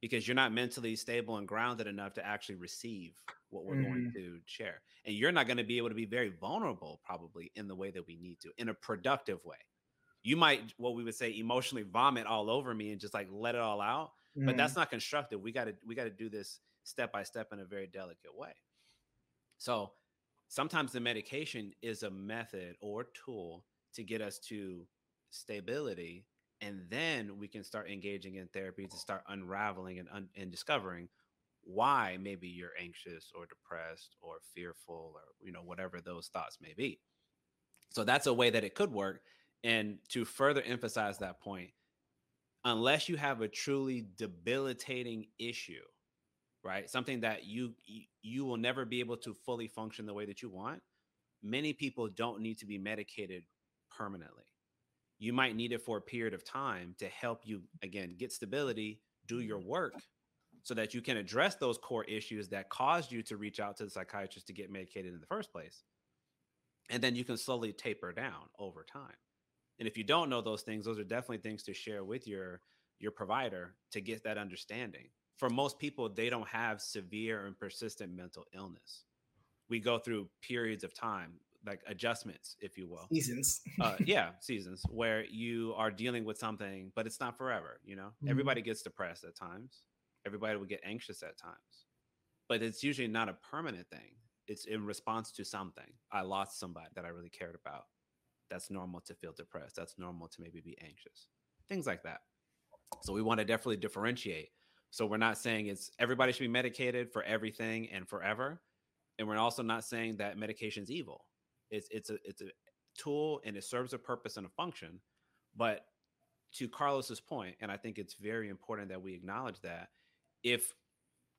A: because you're not mentally stable and grounded enough to actually receive what we're mm. going to share. And you're not going to be able to be very vulnerable, probably, in the way that we need to, in a productive way you might what we would say emotionally vomit all over me and just like let it all out mm-hmm. but that's not constructive we got to we got to do this step by step in a very delicate way. So sometimes the medication is a method or tool to get us to stability and then we can start engaging in therapy to start unraveling and, un- and discovering why maybe you're anxious or depressed or fearful or you know whatever those thoughts may be. So that's a way that it could work. And to further emphasize that point, unless you have a truly debilitating issue, right? Something that you you will never be able to fully function the way that you want, many people don't need to be medicated permanently. You might need it for a period of time to help you again get stability, do your mm-hmm. work so that you can address those core issues that caused you to reach out to the psychiatrist to get medicated in the first place. and then you can slowly taper down over time. And if you don't know those things, those are definitely things to share with your your provider to get that understanding. For most people, they don't have severe and persistent mental illness. We go through periods of time, like adjustments, if you will.
B: Seasons.
A: uh, yeah, seasons where you are dealing with something, but it's not forever. You know, mm-hmm. everybody gets depressed at times. Everybody will get anxious at times, but it's usually not a permanent thing. It's in response to something. I lost somebody that I really cared about. That's normal to feel depressed. That's normal to maybe be anxious. Things like that. So we want to definitely differentiate. So we're not saying it's everybody should be medicated for everything and forever. And we're also not saying that medication is evil. It's it's a it's a tool and it serves a purpose and a function. But to Carlos's point, and I think it's very important that we acknowledge that if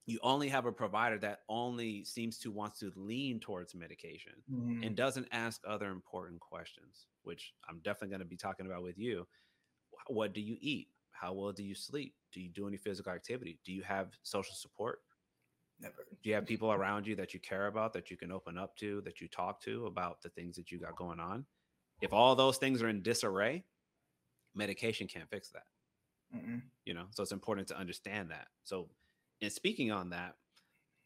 A: you only have a provider that only seems to wants to lean towards medication mm-hmm. and doesn't ask other important questions, which I'm definitely going to be talking about with you. What do you eat? How well do you sleep? Do you do any physical activity? Do you have social support?
B: Never.
A: Do you have people around you that you care about, that you can open up to, that you talk to about the things that you got going on? If all those things are in disarray, medication can't fix that. Mm-mm. You know, so it's important to understand that. So, in speaking on that,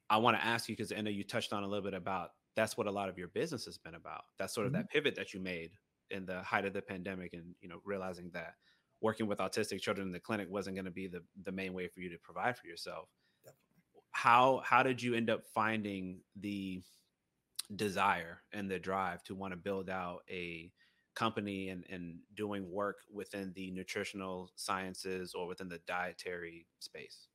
A: I want to ask you because I know you touched on a little bit about that's what a lot of your business has been about. That's sort of mm-hmm. that pivot that you made in the height of the pandemic, and you know, realizing that working with autistic children in the clinic wasn't going to be the, the main way for you to provide for yourself. Definitely. How how did you end up finding the desire and the drive to want to build out a company and, and doing work within the nutritional sciences or within the dietary space?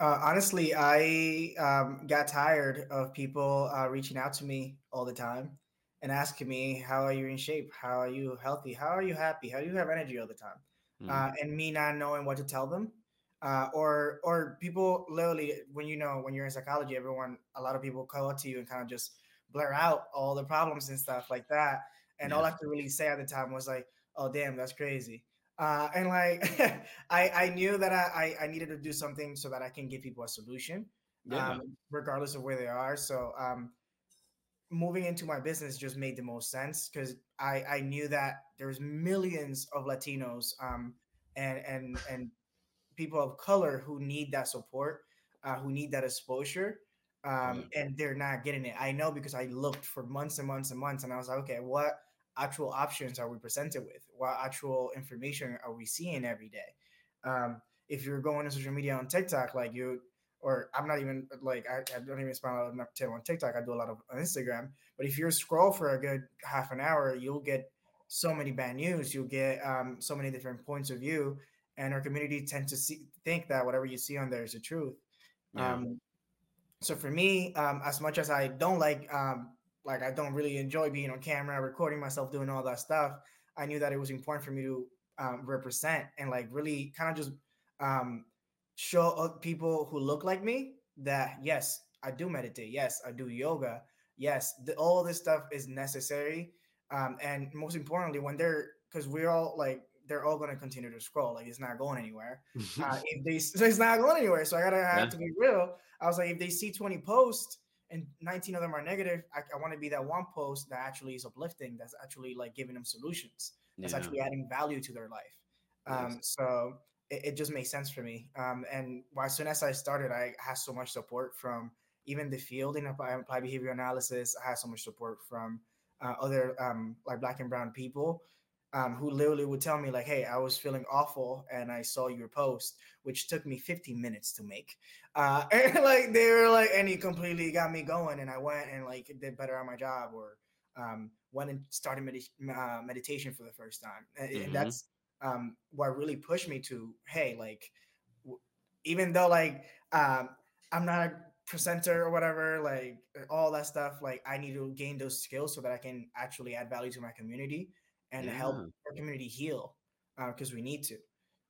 B: Uh, honestly, I um, got tired of people uh, reaching out to me all the time and asking me, "How are you in shape? How are you healthy? How are you happy? How do you have energy all the time?" Mm. Uh, and me not knowing what to tell them, uh, or or people literally when you know when you're in psychology, everyone a lot of people come up to you and kind of just blur out all the problems and stuff like that. And yeah. all I could really say at the time was like, "Oh damn, that's crazy." Uh, and like I I knew that I, I needed to do something so that I can give people a solution, yeah. um, regardless of where they are. So um, moving into my business just made the most sense because I, I knew that there's millions of Latinos um, and and and people of color who need that support, uh, who need that exposure, um, and they're not getting it. I know because I looked for months and months and months, and I was like, okay, what actual options are we presented with? What actual information are we seeing every day? Um, if you're going to social media on TikTok, like you or I'm not even like I, I don't even spend a lot of time on TikTok. I do a lot of on Instagram. But if you scroll for a good half an hour, you'll get so many bad news. You'll get um, so many different points of view, and our community tends to see, think that whatever you see on there is the truth. Yeah. Um, so for me, um, as much as I don't like, um, like I don't really enjoy being on camera, recording myself, doing all that stuff, I knew that it was important for me to um, represent and like really kind of just um, show people who look like me that yes, I do meditate. Yes, I do yoga. Yes, the, all this stuff is necessary. Um, and most importantly, when they're because we're all like they're all going to continue to scroll. Like it's not going anywhere. Uh, if they so it's not going anywhere. So I gotta have yeah. to be real. I was like, if they see 20 posts and 19 of them are negative, I, I want to be that one post that actually is uplifting. That's actually like giving them solutions. That's yeah. actually adding value to their life. Um. So it, it just makes sense for me. Um, and as soon as I started, I had so much support from even the field in applied, behavior analysis. I had so much support from uh, other um, like black and brown people um, who literally would tell me like, "Hey, I was feeling awful, and I saw your post, which took me 15 minutes to make." Uh, and like they were like, and he completely got me going, and I went and like did better on my job, or um, went and started med- uh, meditation for the first time, and, mm-hmm. and that's um, what really pushed me to hey like w- even though like um, i'm not a presenter or whatever like all that stuff like i need to gain those skills so that i can actually add value to my community and yeah. help our community heal because uh, we need to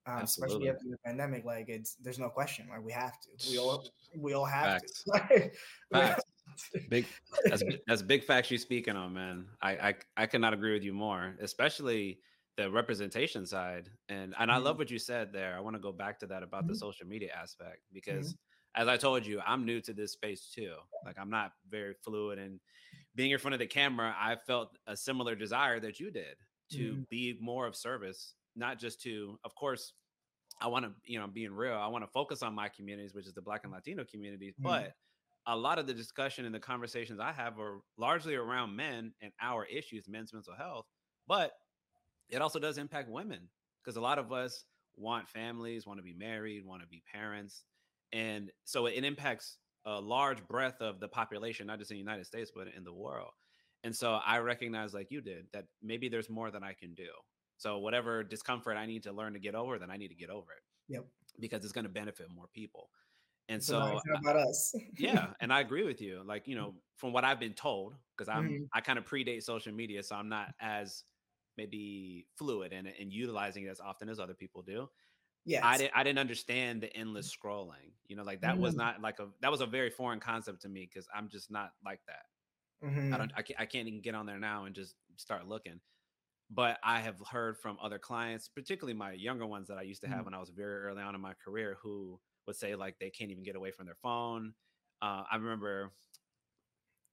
B: um, especially after the pandemic like it's there's no question like we have to we all we all have facts. to
A: facts. big that's that's big facts you're speaking on man I, I i cannot agree with you more especially the representation side and and mm-hmm. I love what you said there. I want to go back to that about mm-hmm. the social media aspect because mm-hmm. as I told you, I'm new to this space too. Like I'm not very fluid in being in front of the camera, I felt a similar desire that you did to mm. be more of service, not just to, of course, I want to, you know, being real, I want to focus on my communities, which is the Black and Latino communities. Mm. But a lot of the discussion and the conversations I have are largely around men and our issues, men's mental health. But it also does impact women because a lot of us want families, want to be married, want to be parents. And so it impacts a large breadth of the population, not just in the United States, but in the world. And so I recognize, like you did, that maybe there's more than I can do. So whatever discomfort I need to learn to get over, then I need to get over it.
B: Yep.
A: Because it's going to benefit more people. And
B: so, so about us.
A: yeah, and I agree with you. Like you know, from what I've been told, because I'm mm-hmm. I kind of predate social media, so I'm not as maybe fluid and and utilizing it as often as other people do.
B: Yeah,
A: I didn't I didn't understand the endless scrolling. You know, like that mm-hmm. was not like a that was a very foreign concept to me because I'm just not like that. Mm-hmm. I don't I can't, I can't even get on there now and just start looking. But I have heard from other clients, particularly my younger ones that I used to have mm-hmm. when I was very early on in my career, who would say like they can't even get away from their phone. Uh, I remember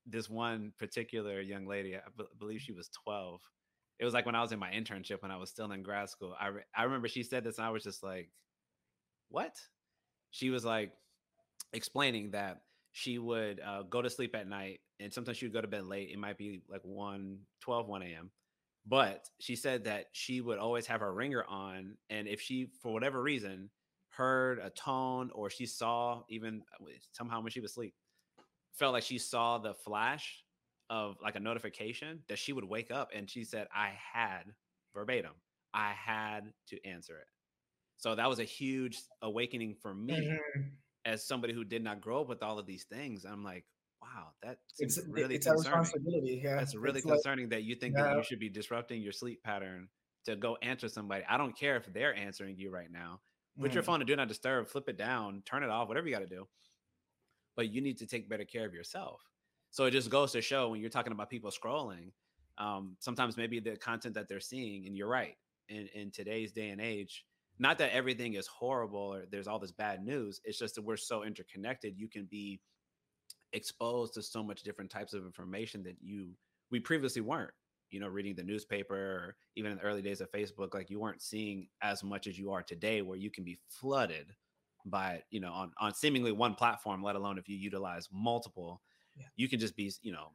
A: this one particular young lady, I b- believe she was 12. It was like when I was in my internship when I was still in grad school. I, re- I remember she said this and I was just like, what? She was like explaining that she would uh, go to sleep at night and sometimes she would go to bed late. It might be like 1, 12, 1 a.m. But she said that she would always have her ringer on. And if she, for whatever reason, heard a tone or she saw even uh, somehow when she was asleep felt like she saw the flash of like a notification that she would wake up and she said i had verbatim i had to answer it so that was a huge awakening for me mm-hmm. as somebody who did not grow up with all of these things i'm like wow that
B: it's really it's concerning. a responsibility yeah
A: that's really
B: it's
A: concerning like, that you think yeah. that you should be disrupting your sleep pattern to go answer somebody i don't care if they're answering you right now Put mm. your phone to do not disturb, flip it down, turn it off, whatever you got to do. But you need to take better care of yourself. So it just goes to show when you're talking about people scrolling, um, sometimes maybe the content that they're seeing, and you're right, in, in today's day and age, not that everything is horrible or there's all this bad news. It's just that we're so interconnected. You can be exposed to so much different types of information that you we previously weren't you know reading the newspaper or even in the early days of facebook like you weren't seeing as much as you are today where you can be flooded by you know on on seemingly one platform let alone if you utilize multiple yeah. you can just be you know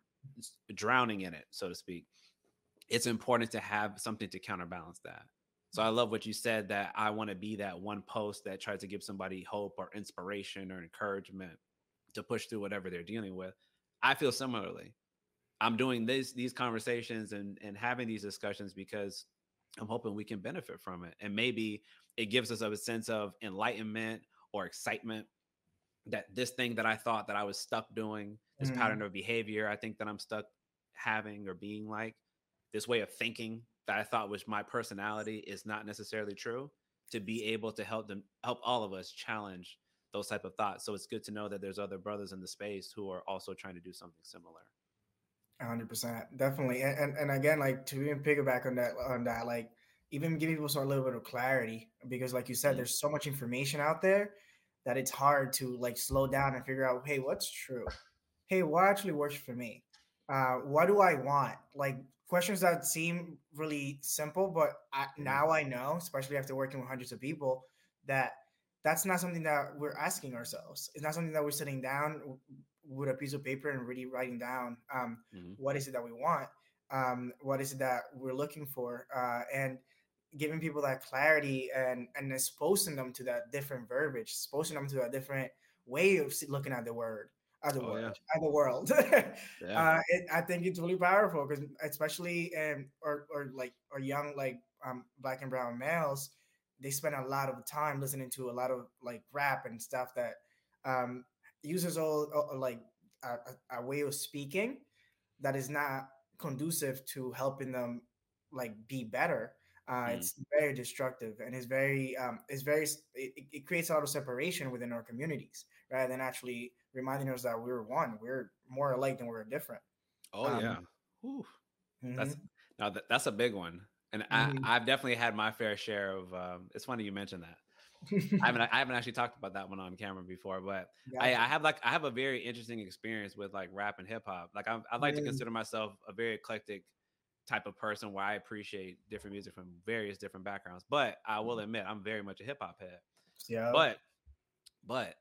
A: drowning in it so to speak it's important to have something to counterbalance that so i love what you said that i want to be that one post that tries to give somebody hope or inspiration or encouragement to push through whatever they're dealing with i feel similarly I'm doing this these conversations and and having these discussions because I'm hoping we can benefit from it. And maybe it gives us a sense of enlightenment or excitement that this thing that I thought that I was stuck doing, this mm. pattern of behavior, I think that I'm stuck having or being like, this way of thinking that I thought was my personality is not necessarily true. To be able to help them help all of us challenge those type of thoughts. So it's good to know that there's other brothers in the space who are also trying to do something similar
B: hundred percent, definitely, and, and and again, like to even piggyback on that on that, like even giving people a little bit of clarity because, like you said, mm-hmm. there's so much information out there that it's hard to like slow down and figure out, hey, what's true? Hey, what actually works for me? Uh, what do I want? Like questions that seem really simple, but I, mm-hmm. now I know, especially after working with hundreds of people, that that's not something that we're asking ourselves. It's not something that we're sitting down with a piece of paper and really writing down um, mm-hmm. what is it that we want, um, what is it that we're looking for, uh, and giving people that clarity and and exposing them to that different verbiage, exposing them to a different way of looking at the word, the oh, word, yeah. the world. yeah. uh, it, I think it's really powerful because especially um, or or like or young like um, black and brown males, they spend a lot of time listening to a lot of like rap and stuff that um, uses all, all like a, a, way of speaking that is not conducive to helping them like be better. Uh, mm. It's very destructive and it's very um, it's very it, it creates a lot of separation within our communities rather than actually reminding us that we're one. We're more alike than we're different.
A: Oh um, yeah, mm-hmm. that's now that, that's a big one, and mm-hmm. I, I've definitely had my fair share of. Um, it's funny you mentioned that I haven't I haven't actually talked about that one on camera before, but yeah. I, I, have like I have a very interesting experience with like rap and hip hop. Like I like mm. to consider myself a very eclectic type of person where I appreciate different music from various different backgrounds. But I will mm. admit I'm very much a hip hop head. Yeah. But but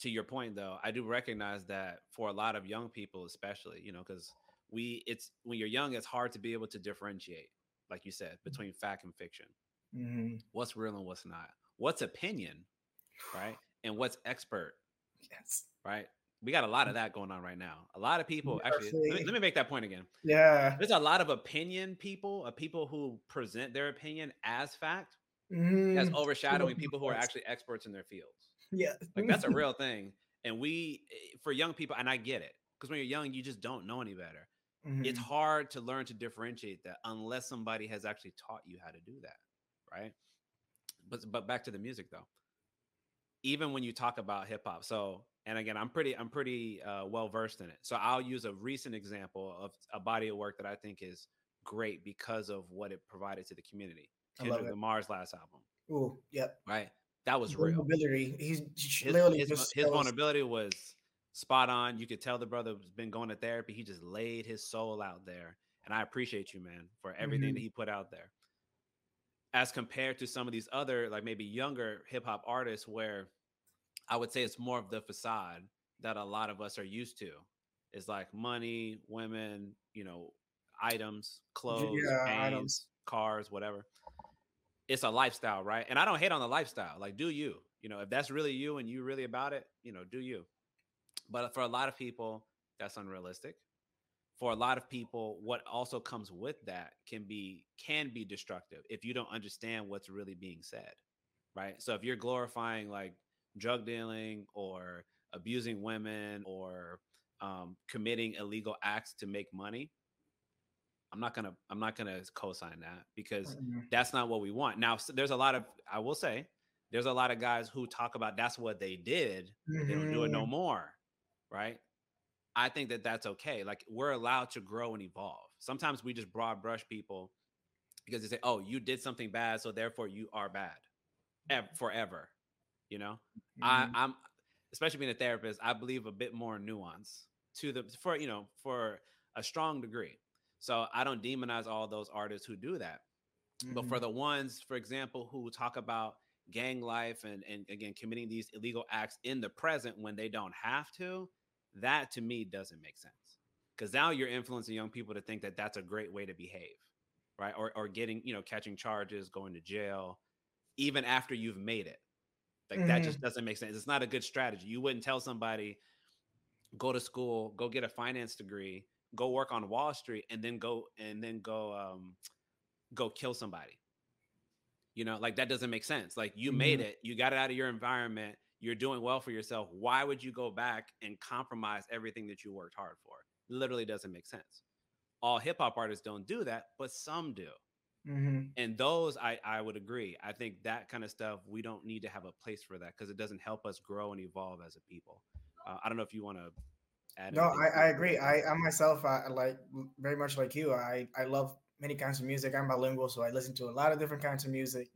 A: to your point though, I do recognize that for a lot of young people, especially, you know, because we it's when you're young, it's hard to be able to differentiate, like you said, mm. between fact and fiction. Mm-hmm. What's real and what's not. What's opinion, right? And what's expert.
B: Yes.
A: Right. We got a lot of that going on right now. A lot of people actually. Let me, let me, make that point again.
B: Yeah.
A: There's a lot of opinion people, of people who present their opinion as fact, mm, as overshadowing people who are actually experts in their fields.
B: Yeah.
A: Like that's a real thing. And we, eh, for young people, and I get it, because when you're young, you just don't know any better. Mm-hmm. It's hard to learn to differentiate that unless somebody has actually taught you how to do that, right? But but back to the music though. Even when you talk about hip hop, so and again, I'm pretty I'm pretty uh, well versed in it. So I'll use a recent example of a body of work that I think is great because of what it provided to the community. Kendrick Lamar's last album.
B: Oh, yep.
A: Right. That was real.
B: He's
A: his, literally his, his vulnerability was spot on. You could tell the brother's been going to therapy. He just laid his soul out there. And I appreciate you, man, for everything mm-hmm. that he put out there. As compared to some of these other, like maybe younger hip hop artists, where I would say it's more of the facade that a lot of us are used to. It's like money, women, you know, items, clothes, yeah, items. cars, whatever. It's a lifestyle, right? And I don't hate on the lifestyle. Like, do you? You know, if that's really you and you really about it, you know, do you? But for a lot of people, that's unrealistic. For a lot of people, what also comes with that can be can be destructive if you don't understand what's really being said. Right. So if you're glorifying like drug dealing or abusing women or um, committing illegal acts to make money, I'm not gonna I'm not gonna co-sign that because mm-hmm. that's not what we want. Now, there's a lot of I will say there's a lot of guys who talk about that's what they did. Mm-hmm. They don't do it no mm-hmm. more right? I think that that's okay. Like we're allowed to grow and evolve. Sometimes we just broad brush people because they say, "Oh, you did something bad, so therefore you are bad forever." You know, mm-hmm. I, I'm especially being a therapist. I believe a bit more nuance to the for you know for a strong degree. So I don't demonize all those artists who do that, mm-hmm. but for mm-hmm. the ones, for example, who talk about gang life and and again committing these illegal acts in the present when they don't have to that to me doesn't make sense because now you're influencing young people to think that that's a great way to behave, right? Or or getting you know catching charges, going to jail, even after you've made it. Like mm-hmm. that just mm-hmm. doesn't make sense. It's not a good strategy. You wouldn't tell somebody go to school, go get a finance degree, go work on Wall Street, and then go and then go um go kill somebody. You know, like that doesn't make sense. Like you mm-hmm. made it, you got it out of your environment, you're doing well for yourself. Why would you go back and compromise everything that you worked hard for? Literally doesn't make sense. All hip hop artists don't do that, but some do. Mm-hmm. And those, I, I would agree. I think that kind of stuff, we don't need to have a place for that because it doesn't help us grow and evolve as a people. Uh, I don't know if you want to
B: No, I, I agree. I, I myself, I like very much like you. I, I love many kinds of music. I'm bilingual, so I listen to a lot of different kinds of music.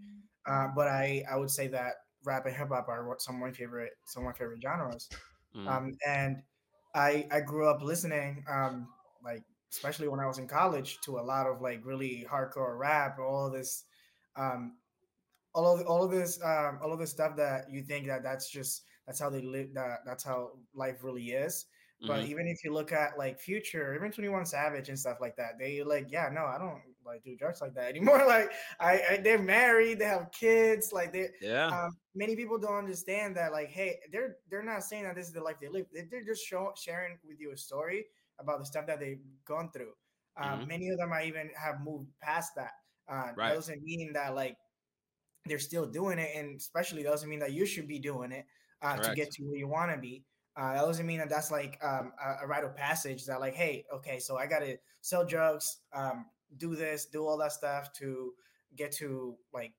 B: Uh, but I, I would say that rap and hip hop are some of my favorite some of my favorite genres. Mm. Um, and I I grew up listening um, like especially when I was in college to a lot of like really hardcore rap, all of this um, all of all of this um, all of this stuff that you think that that's just that's how they live that that's how life really is. But mm-hmm. even if you look at like Future, even Twenty One Savage and stuff like that, they like, yeah, no, I don't like do drugs like that anymore. Like, I, I they're married, they have kids. Like, they,
A: yeah. Um,
B: many people don't understand that. Like, hey, they're they're not saying that this is the life they live. They're just show, sharing with you a story about the stuff that they've gone through. Um, mm-hmm. Many of them I even have moved past that. Uh, right. Doesn't mean that like they're still doing it, and especially doesn't mean that you should be doing it uh, to get to where you want to be. Uh, that doesn't mean that that's like um, a, a, rite of passage that like, hey, okay, so I got to sell drugs, um, do this, do all that stuff to get to like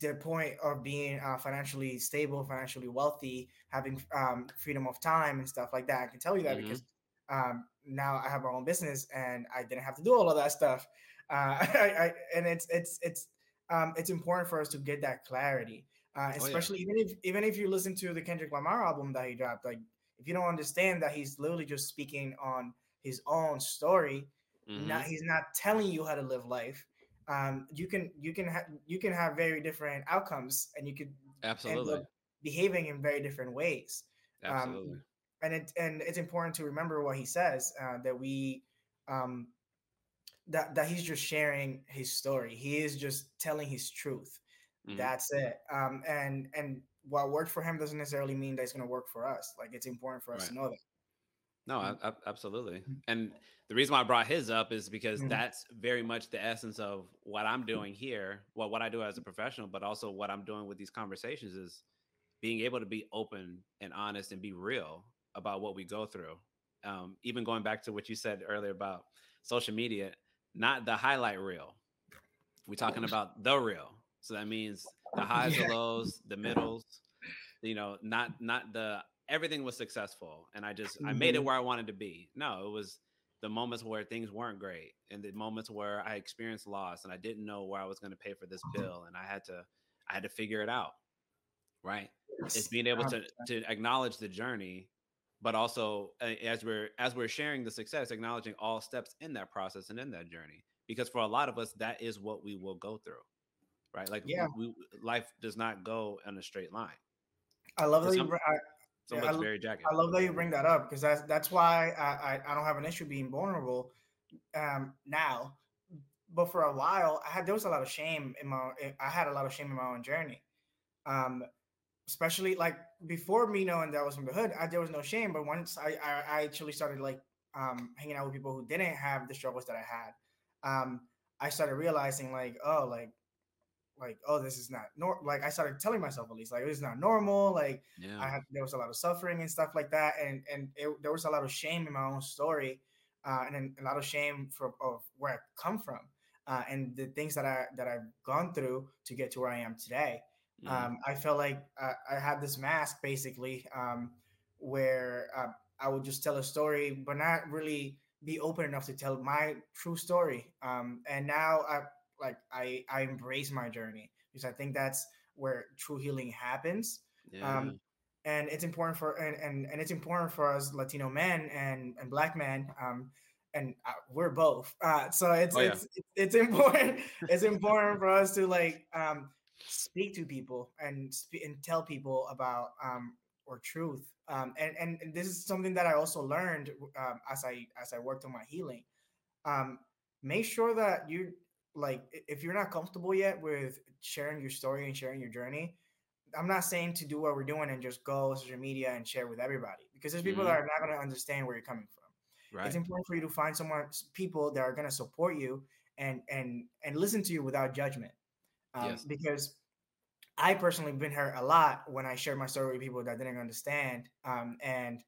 B: the point of being uh, financially stable, financially wealthy, having um, freedom of time and stuff like that. I can tell you that mm-hmm. because um, now I have my own business and I didn't have to do all of that stuff. Uh, I, I, and it's it's it's um, it's important for us to get that clarity uh, especially oh, yeah. even if even if you listen to the Kendrick Lamar album that he dropped, like if you don't understand that he's literally just speaking on his own story, mm-hmm. not he's not telling you how to live life. Um, you can you can have you can have very different outcomes, and you could
A: absolutely
B: behaving in very different ways.
A: Um, absolutely.
B: Um, and it and it's important to remember what he says uh, that we um, that that he's just sharing his story. He is just telling his truth. Mm-hmm. That's it. Um, and and what worked for him doesn't necessarily mean that it's going to work for us. Like it's important for us right. to know that.
A: No, I, I, absolutely. Mm-hmm. And the reason why I brought his up is because mm-hmm. that's very much the essence of what I'm doing here. Well, what I do as a professional, but also what I'm doing with these conversations is being able to be open and honest and be real about what we go through. Um, even going back to what you said earlier about social media, not the highlight reel. We're talking about the real. So that means the highs, yeah. the lows, the middles. You know, not not the everything was successful and I just mm-hmm. I made it mm-hmm. where I wanted to be. No, it was the moments where things weren't great and the moments where I experienced loss and I didn't know where I was going to pay for this bill and I had to I had to figure it out. Right? It's being able to to acknowledge the journey but also as we're as we're sharing the success acknowledging all steps in that process and in that journey because for a lot of us that is what we will go through right? Like yeah. we, life does not go in a straight line.
B: I love that you
A: so yeah, very jacket
B: i love that you bring that up because that's that's why I, I, I don't have an issue being vulnerable um now but for a while i had there was a lot of shame in my i had a lot of shame in my own journey um especially like before me knowing that I was from the hood, I, there was no shame. But once I, I, I actually started like um, hanging out with people who didn't have the struggles that I had, um, I started realizing like, oh, like, like, oh, this is not nor like I started telling myself at least like it's not normal. Like, yeah. I had there was a lot of suffering and stuff like that, and and it, there was a lot of shame in my own story, uh, and then a lot of shame from of where I come from, uh, and the things that I that I've gone through to get to where I am today. Mm-hmm. Um, I felt like I, I, had this mask basically um, where uh, I would just tell a story, but not really be open enough to tell my true story. Um, and now I like I I embrace my journey because I think that's where true healing happens. Um, and it's important for and, and and it's important for us Latino men and and black men um, and uh, we're both. Uh, so it's, oh, yeah. it's it's important. it's important for us to like um, speak to people and speak and tell people about um, or truth. Um, and, and, and this is something that I also learned um, as I as I worked on my healing. Um, make sure that you like if you're not comfortable yet with sharing your story and sharing your journey. I'm not saying to do what we're doing and just go social media and share with everybody because there's people mm-hmm. that are not going to understand where you're coming from. Right. It's important for you to find someone, people that are going to support you and and and listen to you without judgment um, yes. because I personally been hurt a lot when I shared my story with people that didn't understand um, and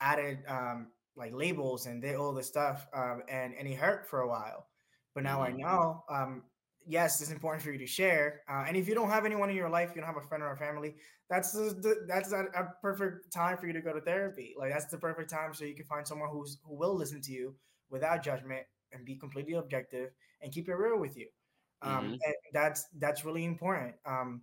B: added um, like labels and did all this stuff um, and and it hurt for a while. But now mm-hmm. I know, um, yes, it's important for you to share. Uh, and if you don't have anyone in your life, you don't have a friend or a family, that's the, that's a, a, perfect time for you to go to therapy. Like that's the perfect time so you can find someone who's who will listen to you without judgment and be completely objective and keep it real with you um, mm-hmm. and that's that's really important um,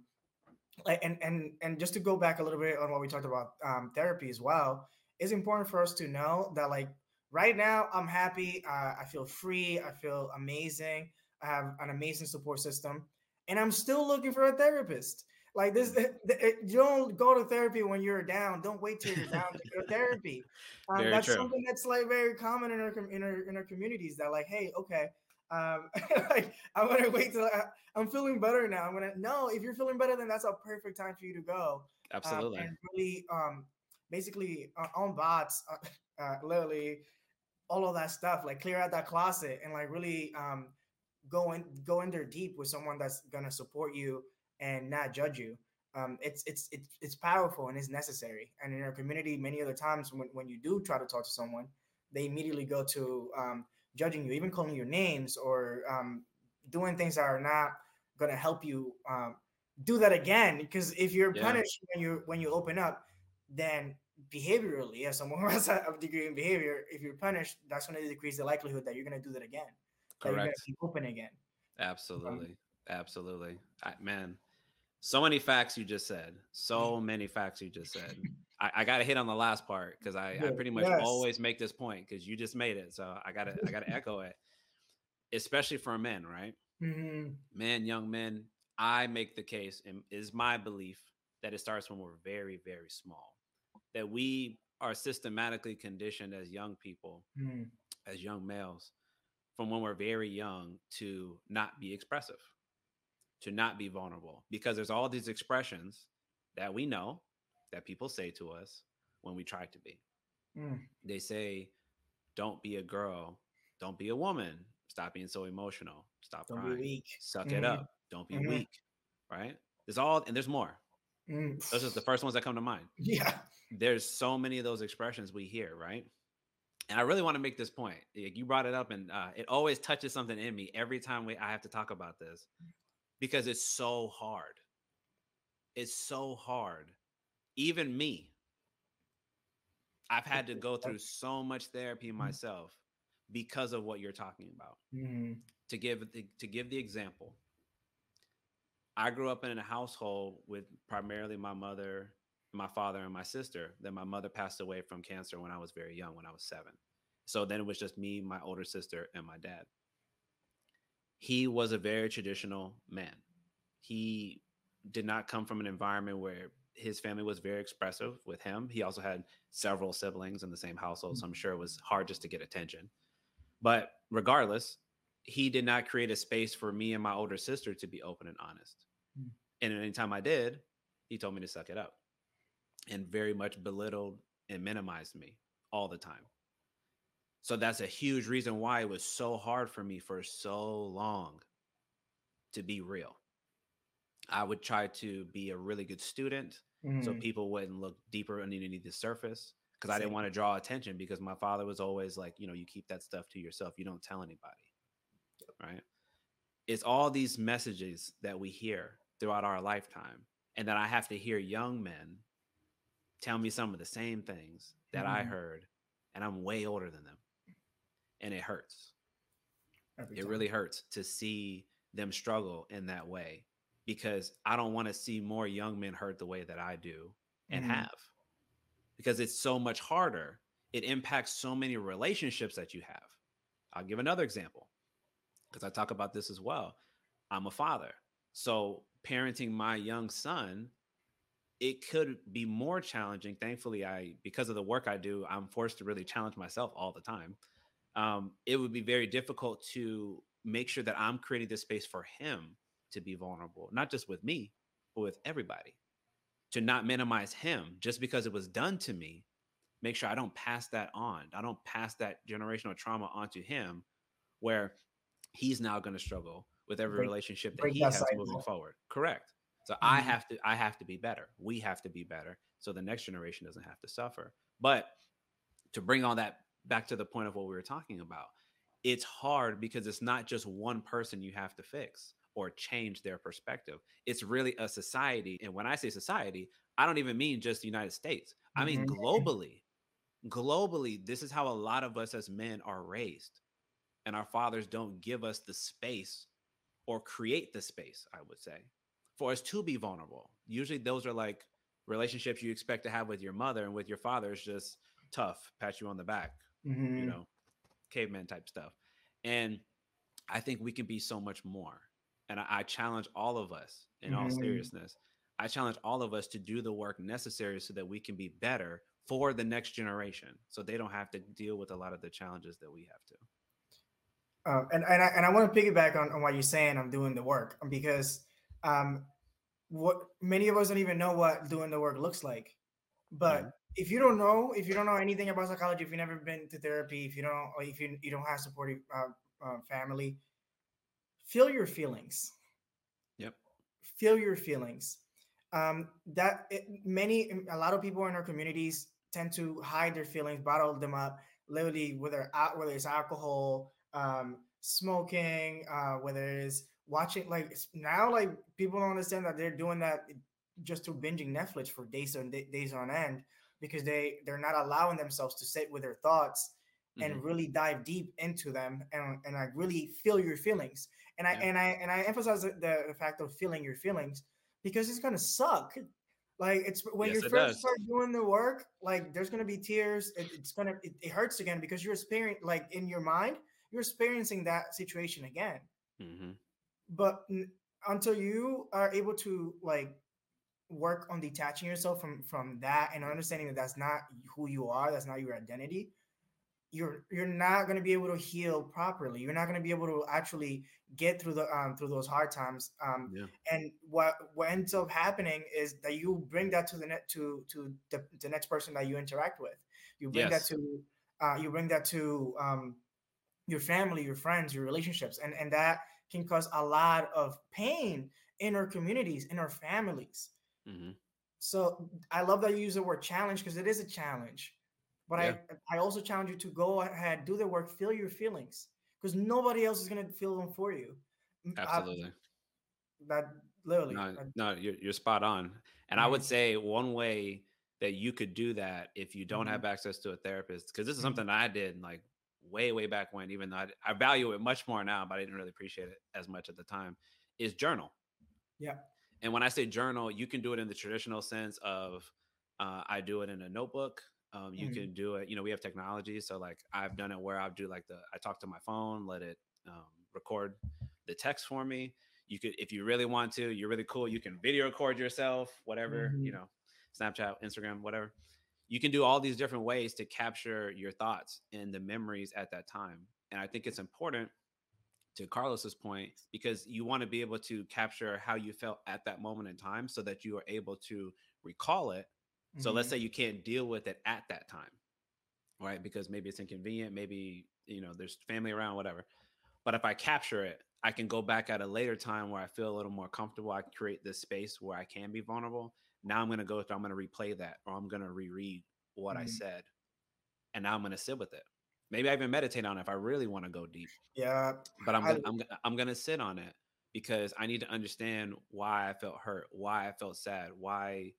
B: and and and just to go back a little bit on what we talked about um, therapy as well it's important for us to know that like right now i'm happy uh, i feel free i feel amazing i have an amazing support system and i'm still looking for a therapist like this you don't go to therapy when you're down don't wait till you're down to go to therapy um, that's true. something that's like very common in our, in our in our communities that like hey okay um, like I'm gonna wait till I, am feeling better now. I'm gonna no. If you're feeling better, then that's a perfect time for you to go.
A: Um, Absolutely.
B: Um, and really, um, basically uh, on bots, uh, uh, literally all of that stuff. Like clear out that closet and like really um go in go in there deep with someone that's gonna support you and not judge you. Um, it's it's it's it's powerful and it's necessary. And in our community, many other times when when you do try to talk to someone, they immediately go to um judging you, even calling you names or um, doing things that are not going to help you um, do that again. Because if you're yeah. punished when you when you open up, then behaviorally, as someone who has a degree in behavior, if you're punished, that's going to decrease the likelihood that you're going to do that again.
A: Correct. That
B: open again.
A: Absolutely, um, absolutely, I, man. So many facts you just said. So many facts you just said. I, I got to hit on the last part because I, I, pretty much yes. always make this point because you just made it. So I gotta I gotta echo it, especially for men, right? Mm-hmm. Men, young men. I make the case, and is my belief that it starts when we're very very small, that we are systematically conditioned as young people, mm. as young males, from when we're very young to not be expressive, to not be vulnerable, because there's all these expressions that we know that people say to us when we try to be. Mm. They say, don't be a girl, don't be a woman, stop being so emotional, stop don't crying, suck mm-hmm. it up, don't be mm-hmm. weak, right? There's all, and there's more. Mm. Those are the first ones that come to mind.
B: Yeah.
A: There's so many of those expressions we hear, right? And I really want to make this point. You brought it up, and uh, it always touches something in me every time we I have to talk about this because it's so hard. It's so hard even me, I've had to go through so much therapy mm-hmm. myself because of what you're talking about. Mm-hmm. To give the, to give the example, I grew up in a household with primarily my mother, my father, and my sister. Then my mother passed away from cancer when I was very young, when I was seven. So then it was just me, my older sister, and my dad. He was a very traditional man. He did not come from an environment where his family was very expressive with him. He also had several siblings in the same household, so I'm sure it was hard just to get attention. But regardless, he did not create a space for me and my older sister to be open and honest. Mm. And anytime I did, he told me to suck it up and very much belittled and minimized me all the time. So that's a huge reason why it was so hard for me for so long to be real. I would try to be a really good student mm-hmm. so people wouldn't look deeper underneath the surface because I didn't want to draw attention because my father was always like, you know, you keep that stuff to yourself, you don't tell anybody. Right? It's all these messages that we hear throughout our lifetime and that I have to hear young men tell me some of the same things that mm-hmm. I heard and I'm way older than them. And it hurts. it really hurts to see them struggle in that way because I don't want to see more young men hurt the way that I do and mm-hmm. have because it's so much harder. It impacts so many relationships that you have. I'll give another example because I talk about this as well. I'm a father. So, parenting my young son, it could be more challenging. Thankfully, I, because of the work I do, I'm forced to really challenge myself all the time. Um, it would be very difficult to make sure that I'm creating this space for him to be vulnerable, not just with me, but with everybody. To not minimize him just because it was done to me, make sure I don't pass that on. I don't pass that generational trauma onto him where he's now going to struggle with every break, relationship that he has cycle. moving forward. Correct. So mm-hmm. I have to I have to be better. We have to be better so the next generation doesn't have to suffer. But to bring all that back to the point of what we were talking about, it's hard because it's not just one person you have to fix or change their perspective. It's really a society. And when I say society, I don't even mean just the United States. I mean mm-hmm. globally. Globally, this is how a lot of us as men are raised. And our fathers don't give us the space or create the space, I would say, for us to be vulnerable. Usually those are like relationships you expect to have with your mother and with your father is just tough, pat you on the back, mm-hmm. you know, caveman type stuff. And I think we can be so much more and I, I challenge all of us in mm-hmm. all seriousness i challenge all of us to do the work necessary so that we can be better for the next generation so they don't have to deal with a lot of the challenges that we have to
B: uh, and and I, and I want to piggyback on, on what you're saying i'm doing the work because um, what many of us don't even know what doing the work looks like but if you don't know if you don't know anything about psychology if you've never been to therapy if you don't or if you, you don't have supportive uh, uh, family feel your feelings.
A: Yep.
B: Feel your feelings. Um, that it, many, a lot of people in our communities tend to hide their feelings, bottle them up, literally whether whether it's alcohol, um, smoking, uh, whether it's watching. Like now, like people don't understand that they're doing that just through binging Netflix for days on days on end because they they're not allowing themselves to sit with their thoughts and mm-hmm. really dive deep into them and, and like really feel your feelings and i yeah. and i and i emphasize the, the fact of feeling your feelings because it's gonna suck. Like it's when yes, you first does. start doing the work, like there's gonna be tears. It, it's gonna it, it, hurts again because you're experiencing like in your mind, you're experiencing that situation again. Mm-hmm. But until you are able to like work on detaching yourself from from that and understanding that that's not who you are, that's not your identity, you're you're not going to be able to heal properly. You're not going to be able to actually get through the um, through those hard times. Um, yeah. And what what ends up happening is that you bring that to the net to to the, the next person that you interact with. You bring yes. that to uh, you bring that to um, your family, your friends, your relationships, and and that can cause a lot of pain in our communities, in our families. Mm-hmm. So I love that you use the word challenge because it is a challenge. But yeah. I, I also challenge you to go ahead, do the work, feel your feelings, because nobody else is gonna feel them for you.
A: Absolutely. I,
B: that literally.
A: No, no, you're you're spot on. And mm-hmm. I would say one way that you could do that if you don't mm-hmm. have access to a therapist, because this is mm-hmm. something I did like way, way back when, even though I, I value it much more now, but I didn't really appreciate it as much at the time, is journal.
B: Yeah.
A: And when I say journal, you can do it in the traditional sense of uh, I do it in a notebook. Um, you mm-hmm. can do it. You know, we have technology, so like I've done it where I do like the I talk to my phone, let it um, record the text for me. You could, if you really want to, you're really cool. You can video record yourself, whatever mm-hmm. you know, Snapchat, Instagram, whatever. You can do all these different ways to capture your thoughts and the memories at that time. And I think it's important to Carlos's point because you want to be able to capture how you felt at that moment in time so that you are able to recall it so mm-hmm. let's say you can't deal with it at that time, right? Because maybe it's inconvenient, maybe you know there's family around, whatever. But if I capture it, I can go back at a later time where I feel a little more comfortable. I create this space where I can be vulnerable. Now I'm going to go through, I'm going to replay that, or I'm going to reread what mm-hmm. I said, and now I'm going to sit with it. Maybe I even meditate on it if I really want to go deep.
B: Yeah,
A: but I'm gonna, I, am I'm, I'm going to sit on it because I need to understand why I felt hurt, why I felt sad, why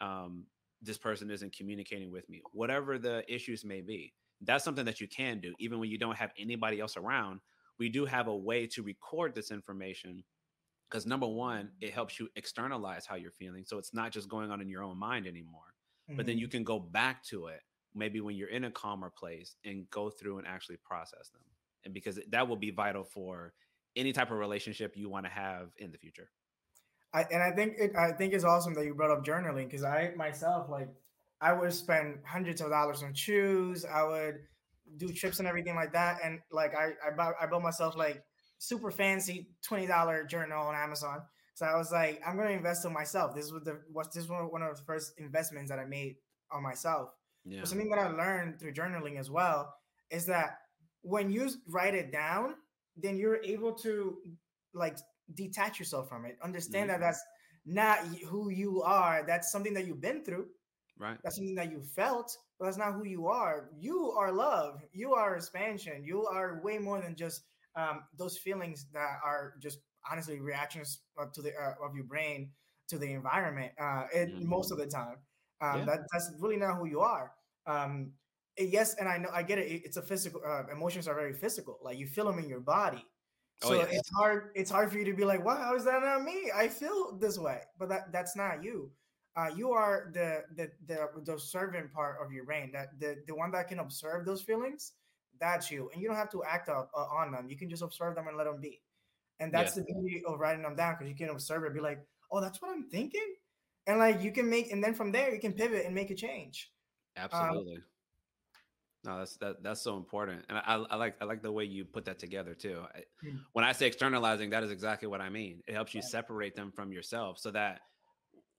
A: um, this person isn't communicating with me, whatever the issues may be. That's something that you can do, even when you don't have anybody else around. We do have a way to record this information because number one, it helps you externalize how you're feeling. So it's not just going on in your own mind anymore, mm-hmm. but then you mm-hmm. can go back to it maybe when you're in a calmer place and go through and actually process them. And because that will be vital for any type of relationship you want to have in the future.
B: I, and I think it, I think it's awesome that you brought up journaling because I myself like I would spend hundreds of dollars on shoes. I would do trips and everything like that. And like I I bought I bought myself like super fancy twenty dollar journal on Amazon. So I was like, I'm gonna invest in myself. This was the was this one one of the first investments that I made on myself. Yeah. But something that I learned through journaling as well is that when you write it down, then you're able to like detach yourself from it. Understand mm-hmm. that that's not who you are. That's something that you've been through.
A: Right.
B: That's something that you felt, but that's not who you are. You are love. You are expansion. You are way more than just um, those feelings that are just honestly reactions to the uh, of your brain to the environment. Uh, it, mm-hmm. Most of the time, um, yeah. that, that's really not who you are. Um, yes, and I know I get it. It's a physical. Uh, emotions are very physical. Like you feel them in your body. Oh, so oh, yes. it's hard. It's hard for you to be like, "Wow, how is that not me? I feel this way," but that that's not you. Uh, you are the the the the observant part of your brain. That the the one that can observe those feelings. That's you, and you don't have to act up, uh, on them. You can just observe them and let them be. And that's the beauty of writing them down because you can observe it, be like, "Oh, that's what I'm thinking," and like you can make, and then from there you can pivot and make a change.
A: Um, Absolutely. Um, no, that's that that's so important, and I, I like I like the way you put that together too. I, mm. When I say externalizing, that is exactly what I mean. It helps you separate them from yourself, so that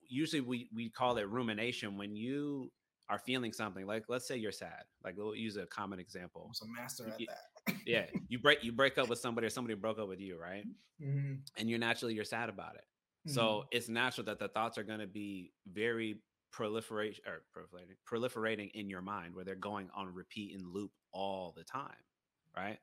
A: usually we we call it rumination when you are feeling something. Like let's say you're sad. Like we'll use a common example.
B: I'm a master at that.
A: yeah, you break you break up with somebody, or somebody broke up with you, right? Mm-hmm. And you're naturally you're sad about it. Mm-hmm. So it's natural that the thoughts are going to be very proliferation or proliferating, proliferating in your mind where they're going on repeat and loop all the time right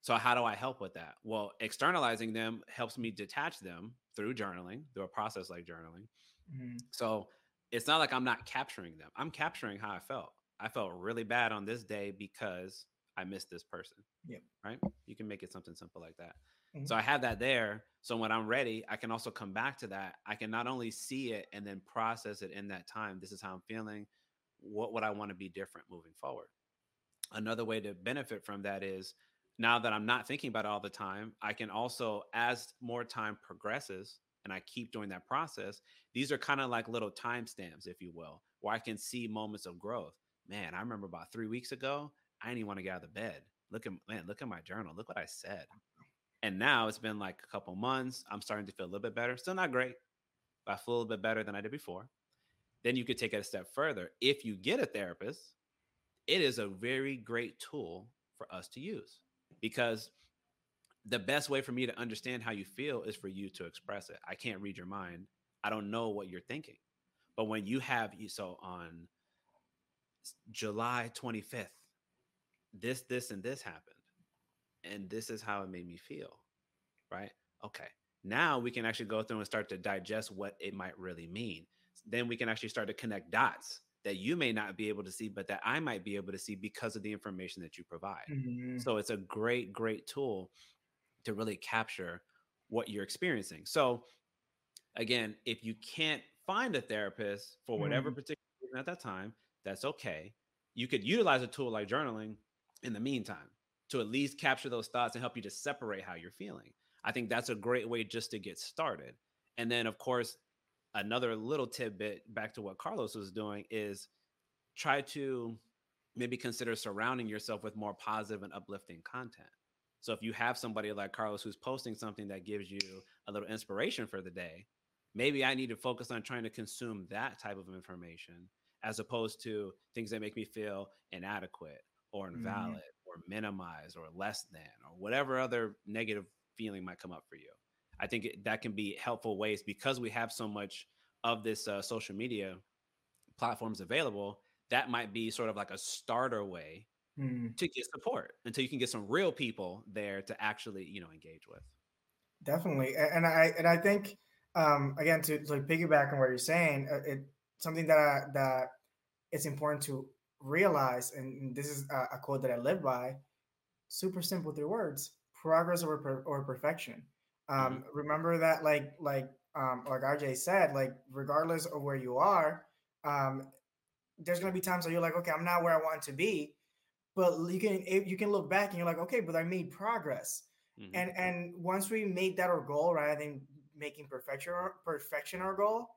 A: so how do i help with that well externalizing them helps me detach them through journaling through a process like journaling mm-hmm. so it's not like i'm not capturing them i'm capturing how i felt i felt really bad on this day because i missed this person
B: yeah
A: right you can make it something simple like that Mm-hmm. So I have that there. So when I'm ready, I can also come back to that. I can not only see it and then process it in that time. This is how I'm feeling. What would I want to be different moving forward? Another way to benefit from that is now that I'm not thinking about it all the time, I can also, as more time progresses and I keep doing that process, these are kind of like little timestamps, if you will, where I can see moments of growth. Man, I remember about three weeks ago, I didn't even want to get out of bed. Look at man, look at my journal. Look what I said. And now it's been like a couple months. I'm starting to feel a little bit better. Still not great, but I feel a little bit better than I did before. Then you could take it a step further. If you get a therapist, it is a very great tool for us to use because the best way for me to understand how you feel is for you to express it. I can't read your mind. I don't know what you're thinking. But when you have you so on July 25th, this, this, and this happened. And this is how it made me feel. Right. Okay. Now we can actually go through and start to digest what it might really mean. Then we can actually start to connect dots that you may not be able to see, but that I might be able to see because of the information that you provide. Mm-hmm. So it's a great, great tool to really capture what you're experiencing. So again, if you can't find a therapist for whatever mm-hmm. particular reason at that time, that's okay. You could utilize a tool like journaling in the meantime to at least capture those thoughts and help you to separate how you're feeling. I think that's a great way just to get started. And then, of course, another little tidbit back to what Carlos was doing is try to maybe consider surrounding yourself with more positive and uplifting content. So if you have somebody like Carlos who's posting something that gives you a little inspiration for the day, maybe I need to focus on trying to consume that type of information as opposed to things that make me feel inadequate or invalid mm-hmm. or minimized or less than or whatever other negative feeling might come up for you. I think it, that can be helpful ways because we have so much of this uh, social media platforms available. That might be sort of like a starter way mm. to get support until you can get some real people there to actually you know engage with
B: definitely and i and i think um again to, to like piggyback on what you're saying uh, it something that I, that it's important to realize and this is a, a quote that i live by super simple three words progress over or perfection um mm-hmm. remember that like like um like rj said like regardless of where you are um there's going to be times where you're like okay i'm not where i want to be but you can you can look back and you're like okay but i made progress mm-hmm. and and once we made that our goal right i think making perfection perfection our goal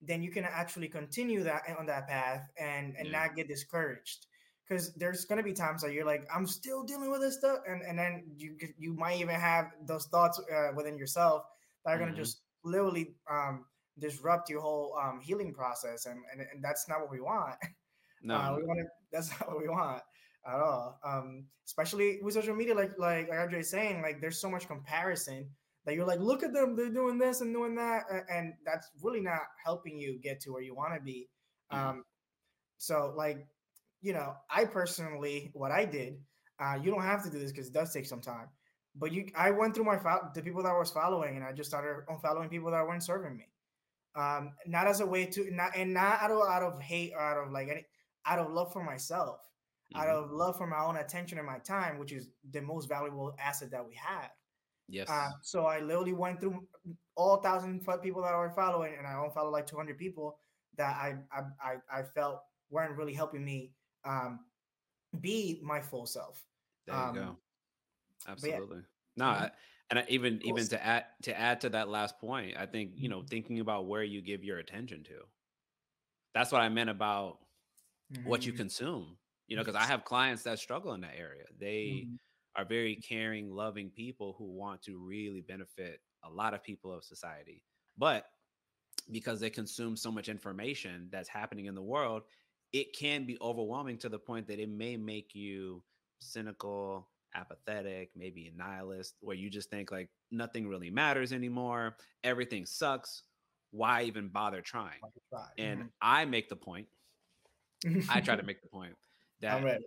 B: then you can actually continue that on that path and and yeah. not get discouraged because there's going to be times that you're like i'm still dealing with this stuff and and then you you might even have those thoughts uh, within yourself that are going to mm-hmm. just literally um, disrupt your whole um, healing process and, and and that's not what we want no uh, we want that's not what we want at all. Um, especially with social media, like like like Andre saying, like there's so much comparison that you're like, look at them, they're doing this and doing that, and that's really not helping you get to where you want to be. Mm-hmm. Um, so like, you know, I personally, what I did, uh, you don't have to do this because it does take some time. But you, I went through my fo- the people that I was following, and I just started unfollowing people that weren't serving me. Um, not as a way to not and not out of out of hate or out of like any out of love for myself mm-hmm. out of love for my own attention and my time, which is the most valuable asset that we have. Yes. Uh, so I literally went through all thousand people that I were following, and I only follow like 200 people that I I I felt weren't really helping me um, be my full self.
A: There you um, go. Absolutely. Yeah. No, mm-hmm. I, and I, even cool. even to add to add to that last point, I think you know mm-hmm. thinking about where you give your attention to. That's what I meant about mm-hmm. what you mm-hmm. consume you know because i have clients that struggle in that area. They mm-hmm. are very caring loving people who want to really benefit a lot of people of society but because they consume so much information that's happening in the world it can be overwhelming to the point that it may make you cynical apathetic maybe a nihilist where you just think like nothing really matters anymore. Everything sucks. Why even bother trying? And mm-hmm. i make the point. I try to make the point that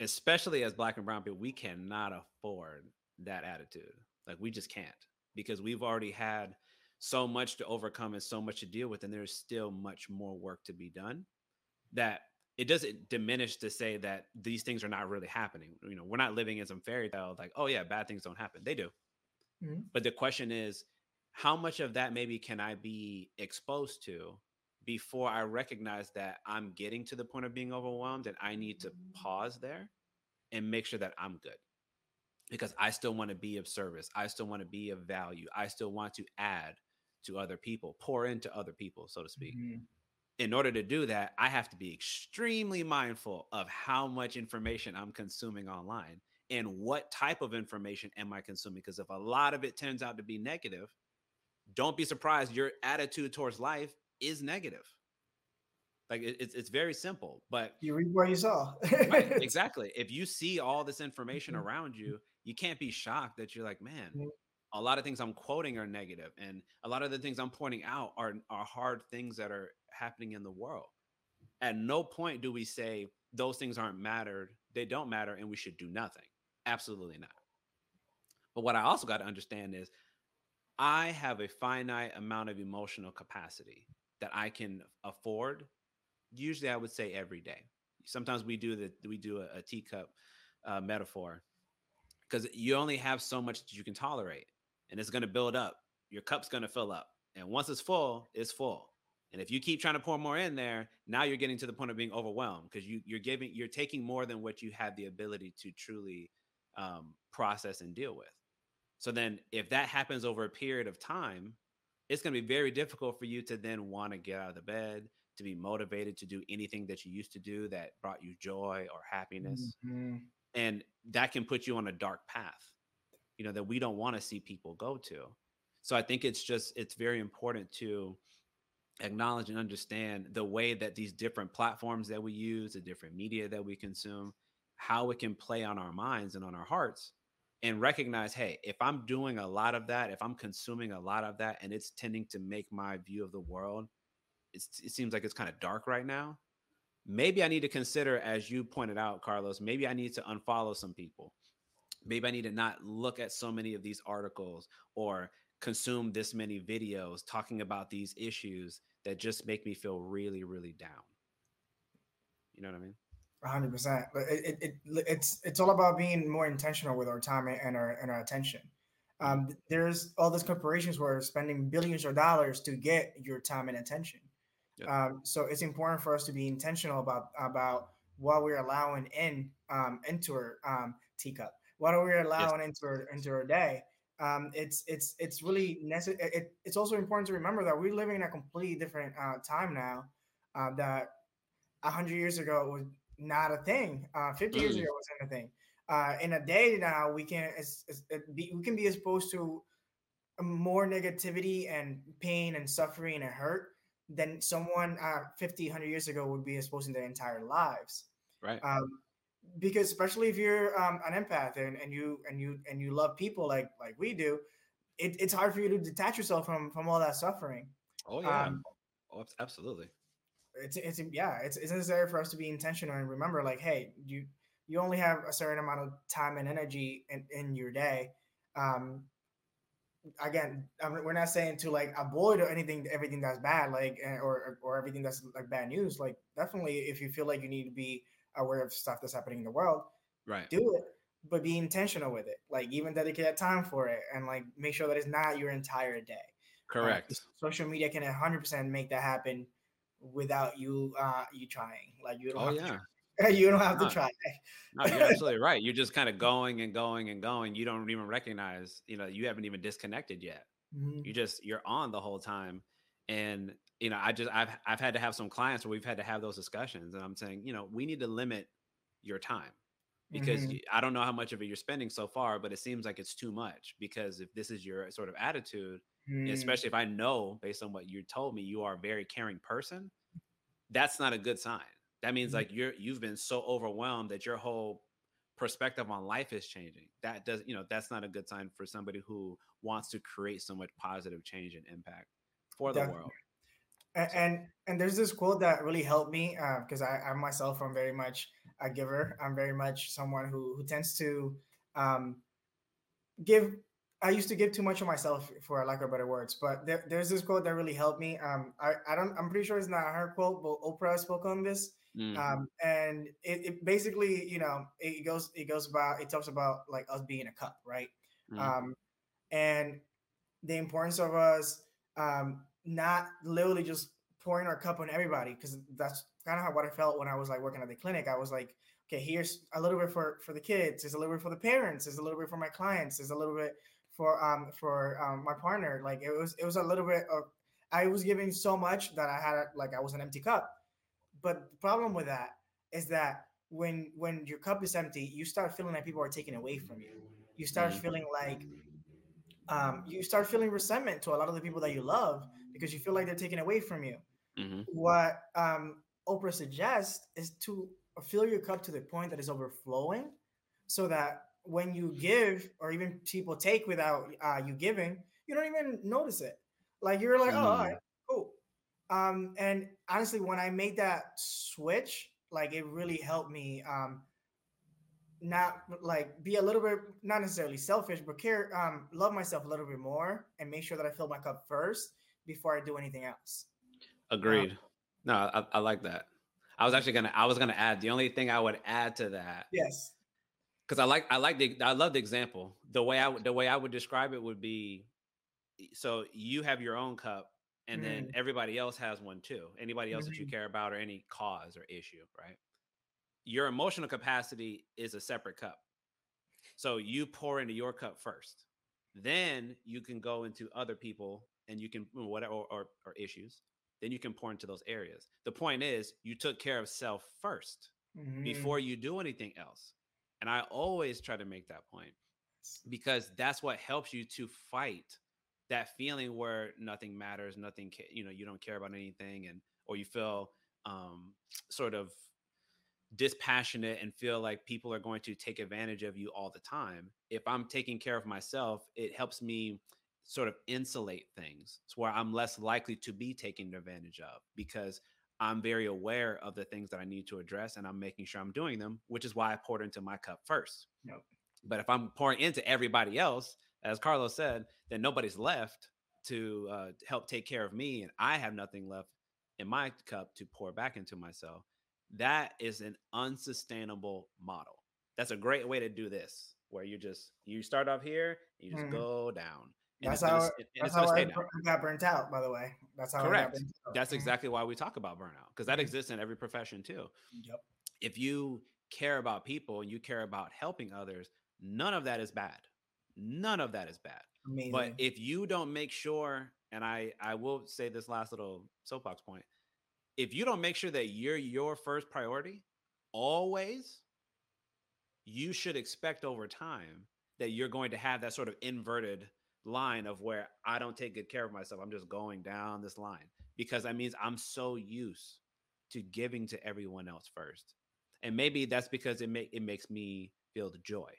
A: especially as black and brown people, we cannot afford that attitude. Like we just can't because we've already had so much to overcome and so much to deal with, and there's still much more work to be done. That it doesn't diminish to say that these things are not really happening. You know, we're not living in some fairy tale like, oh yeah, bad things don't happen. They do. Mm-hmm. But the question is, how much of that maybe can I be exposed to before I recognize that I'm getting to the point of being overwhelmed and I need to pause there and make sure that I'm good? Because I still want to be of service. I still want to be of value. I still want to add to other people, pour into other people, so to speak. Mm-hmm. In order to do that, I have to be extremely mindful of how much information I'm consuming online and what type of information am I consuming. Because if a lot of it turns out to be negative, don't be surprised your attitude towards life is negative. Like it, it's it's very simple, but
B: you read what you saw.
A: right, exactly. If you see all this information mm-hmm. around you, you can't be shocked that you're like, man, mm-hmm. a lot of things I'm quoting are negative, and a lot of the things I'm pointing out are are hard things that are happening in the world. At no point do we say those things aren't mattered; they don't matter, and we should do nothing. Absolutely not. But what I also got to understand is I have a finite amount of emotional capacity that I can afford. Usually, I would say every day. Sometimes we do the we do a, a teacup uh, metaphor because you only have so much that you can tolerate, and it's going to build up. Your cup's going to fill up, and once it's full, it's full. And if you keep trying to pour more in there, now you're getting to the point of being overwhelmed because you you're giving you're taking more than what you have the ability to truly um, process and deal with. So then, if that happens over a period of time, it's going to be very difficult for you to then want to get out of the bed, to be motivated to do anything that you used to do that brought you joy or happiness. Mm-hmm. And that can put you on a dark path, you know, that we don't want to see people go to. So I think it's just, it's very important to acknowledge and understand the way that these different platforms that we use, the different media that we consume, how it can play on our minds and on our hearts and recognize hey if i'm doing a lot of that if i'm consuming a lot of that and it's tending to make my view of the world it seems like it's kind of dark right now maybe i need to consider as you pointed out carlos maybe i need to unfollow some people. Maybe i need to not look at so many of these articles or consume this many videos talking about these issues that just make me feel really really down. You know what i mean
B: hundred percent. But it, it, it, it's it's all about being more intentional with our time and our and our attention. Um, there's all these corporations who are spending billions of dollars to get your time and attention. Um, so it's important for us to be intentional about about what we're allowing in um, into our um, teacup. What are we allowing yes. into our into our day? Um, it's it's it's really necessary. It, it's also important to remember that we're living in a completely different uh, time now. Uh, that a hundred years ago was not a thing. Uh, 50 mm. years ago wasn't a thing. Uh, in a day now, we can it's, it's, it be, we can be exposed to more negativity and pain and suffering and hurt than someone uh, 50, 100 years ago would be exposed in their entire lives.
A: Right.
B: Um, because especially if you're um, an empath and, and you and you and you love people like like we do, it, it's hard for you to detach yourself from from all that suffering.
A: Oh yeah. Um, oh, absolutely
B: it's it's yeah, it's it's necessary for us to be intentional and remember like, hey, you you only have a certain amount of time and energy in, in your day. Um, again, I mean, we're not saying to like avoid anything, everything that's bad, like eh, or or everything that's like bad news. Like definitely, if you feel like you need to be aware of stuff that's happening in the world,
A: right,
B: do it, but be intentional with it. Like even dedicate time for it, and like make sure that it's not your entire day.
A: Correct.
B: social media can 100% make that happen without you uh you trying. Like you don't. Oh yeah. you don't have to try.
A: no, you're absolutely right. You're just kind of going and going and going. You don't even recognize, you know, you haven't even disconnected yet. Mm-hmm. You just you're on the whole time. And you know, I just I've I've had to have some clients where we've had to have those discussions. And I'm saying, you know, we need to limit your time because mm-hmm. I don't know how much of it you're spending so far, but it seems like it's too much because if this is your sort of attitude, mm. especially if I know based on what you told me, you are a very caring person, that's not a good sign. That means mm. like you're you've been so overwhelmed that your whole perspective on life is changing. That does, you know, that's not a good sign for somebody who wants to create so much positive change and impact for the Definitely. world.
B: And, and, and there's this quote that really helped me because uh, I, I myself am very much a giver. I'm very much someone who who tends to um, give I used to give too much of myself for lack of better words, but there, there's this quote that really helped me. Um, I, I don't, I'm pretty sure it's not her quote, but Oprah spoke on this. Mm-hmm. Um, and it, it, basically, you know, it goes, it goes about, it talks about like us being a cup, right? Mm-hmm. Um, and the importance of us um, not literally just pouring our cup on everybody because that's kind of how what I felt when I was like working at the clinic. I was like, okay, here's a little bit for for the kids, there's a little bit for the parents, there's a little bit for my clients, there's a little bit for um for um my partner. Like it was it was a little bit of I was giving so much that I had like I was an empty cup. But the problem with that is that when when your cup is empty, you start feeling like people are taking away from you. You start mm-hmm. feeling like um, you start feeling resentment to a lot of the people that you love because you feel like they're taken away from you. Mm-hmm. What um, Oprah suggests is to fill your cup to the point that is overflowing, so that when you give or even people take without uh, you giving, you don't even notice it. Like you're like, mm-hmm. oh, all right, cool. Um, and honestly, when I made that switch, like it really helped me um, not like be a little bit not necessarily selfish, but care um, love myself a little bit more and make sure that I fill my cup first before I do anything else.
A: Agreed. Um, no, I, I like that. I was actually gonna I was gonna add the only thing I would add to that.
B: Yes.
A: Because I like I like the I love the example. The way I would the way I would describe it would be so you have your own cup and mm-hmm. then everybody else has one too. Anybody else mm-hmm. that you mm-hmm. care about or any cause or issue, right? Your emotional capacity is a separate cup. So you pour into your cup first. Then you can go into other people and you can whatever or, or, or issues. Then you can pour into those areas. The point is you took care of self 1st mm-hmm. before you do anything else. And I always try to make that point because that's what helps you to fight that feeling where nothing matters, nothing, you know, you don't care about anything, and or you feel um, sort of dispassionate and feel like people are going to take advantage of you all the time. If I'm taking care of myself, it helps me sort of insulate things. It's where I'm less likely to be taken advantage of because I'm very aware of the things that I need to address and I'm making sure I'm doing them, which is why I poured into my cup first. Yep. But if I'm pouring into everybody else, as Carlos said, then nobody's left to uh, help take care of me, and I have nothing left in my cup to pour back into myself. That is an unsustainable model. That's a great way to do this, where you just you start off here, you just mm-hmm. go down.
B: That's how, gonna, that's how I got burnt out, by the way. That's how
A: correct. That's mm-hmm. exactly why we talk about burnout because that mm-hmm. exists in every profession too. Yep. If you care about people and you care about helping others, none of that is bad. None of that is bad. Amazing. But if you don't make sure, and I I will say this last little soapbox point, if you don't make sure that you're your first priority, always, you should expect over time that you're going to have that sort of inverted line of where I don't take good care of myself. I'm just going down this line because that means I'm so used to giving to everyone else first. And maybe that's because it make it makes me feel the joy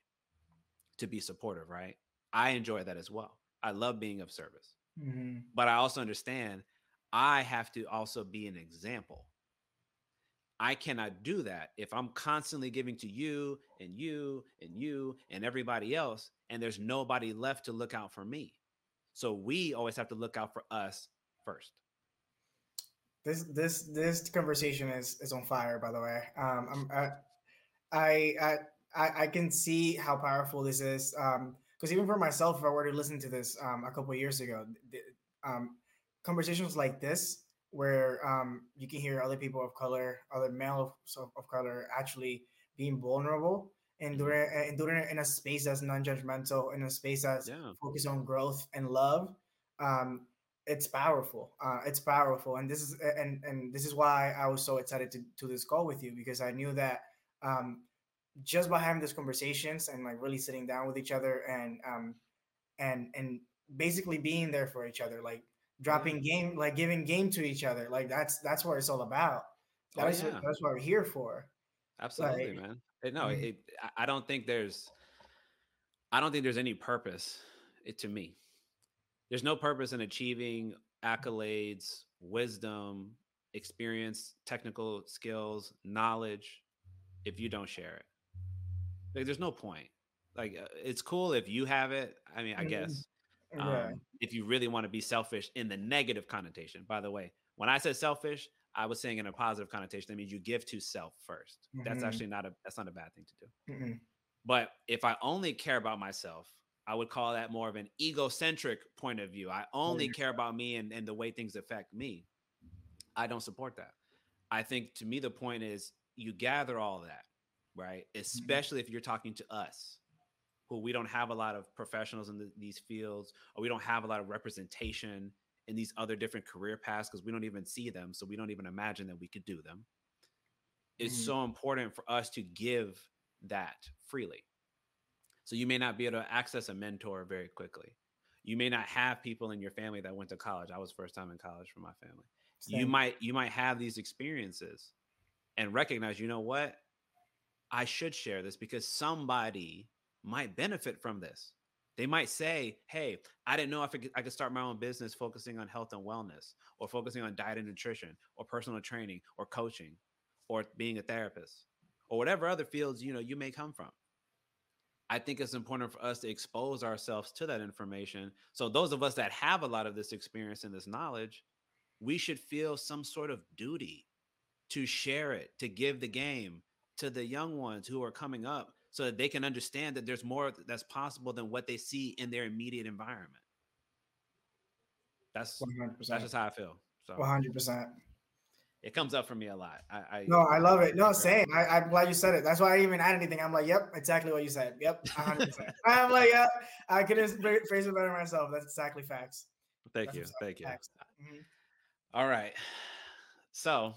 A: to be supportive, right? I enjoy that as well. I love being of service. Mm-hmm. But I also understand I have to also be an example. I cannot do that if I'm constantly giving to you and you and you and everybody else, and there's nobody left to look out for me. So we always have to look out for us first.
B: This this this conversation is is on fire. By the way, um, I'm I I, I I, can see how powerful this is. Um, because even for myself, if I were to listen to this um, a couple years ago, um, conversations like this, where um, you can hear other people of color, other males of, of color, actually being vulnerable and mm-hmm. doing and doing it in a space that's non-judgmental, in a space that's yeah. focused on growth and love. Um, it's powerful. Uh, it's powerful, and this is and and this is why I was so excited to to this call with you because I knew that um, just by having these conversations and like really sitting down with each other and um and and basically being there for each other like dropping game like giving game to each other like that's that's what it's all about oh, that's, oh, yeah. what, that's what we're here for
A: absolutely like, man no mm-hmm. it, i don't think there's i don't think there's any purpose it, to me there's no purpose in achieving accolades wisdom experience technical skills knowledge if you don't share it like, there's no point. Like, uh, it's cool if you have it. I mean, I mm-hmm. guess um, if you really want to be selfish in the negative connotation. By the way, when I said selfish, I was saying in a positive connotation. That means you give to self 1st mm-hmm. That's actually not a that's not a bad thing to do. Mm-hmm. But if I only care about myself, I would call that more of an egocentric point of view. I only care about me and, and the way things affect me. I don't support that. I think to me, the point is you gather all that, right? Mm-hmm. Especially if you're talking to us, who we don't have a lot of professionals in the, these fields, or we don't have a lot of representation in these other different career paths because we don't even see them. So we don't even imagine that we could do them. It's mm-hmm. so important for us to give that freely. So you may not be able to access a mentor very quickly. You may not have people in your family that went to college. I was first time in college for my family. Same. You might you might have these experiences and recognize, you know what? I should share this because somebody might benefit from this. They might say, Hey, I didn't know I could, I could start my own business focusing on health and wellness, or focusing on diet and nutrition, or personal training, or coaching, or being a therapist, or whatever other fields you know you may come from. I think it's important for us to expose ourselves to that information. So those of us that have a lot of this experience and this knowledge, we should feel some sort of duty to share it, to give the game to the young ones who are coming up so that they can understand that there's more that's possible than what they see in their immediate environment. That's 100%. that's just how I feel. So
B: 100%.
A: It comes up for me a lot. I, I
B: no, I love it. No, same. I, am glad you said it. That's why I didn't even add anything. I'm like, yep, exactly what you said. Yep, 100. percent I'm like, yep, I could just phrase it better myself. That's exactly facts.
A: Thank
B: That's
A: you. Thank you. Mm-hmm. All right. So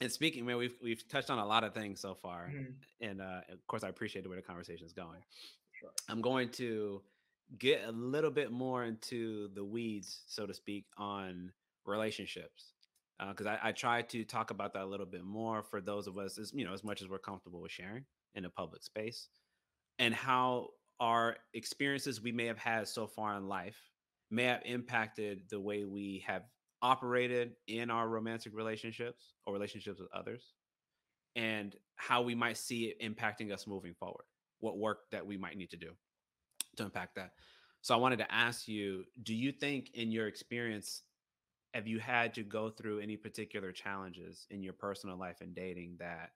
A: and speaking, man, we've we've touched on a lot of things so far, mm-hmm. and uh, of course, I appreciate the way the conversation is going. Sure. I'm going to get a little bit more into the weeds, so to speak, on relationships, because uh, I, I try to talk about that a little bit more for those of us, as you know, as much as we're comfortable with sharing in a public space, and how our experiences we may have had so far in life may have impacted the way we have operated in our romantic relationships or relationships with others and how we might see it impacting us moving forward what work that we might need to do to impact that. So i wanted to ask you do you think in your experience have you had to go through any particular challenges in your personal life and dating that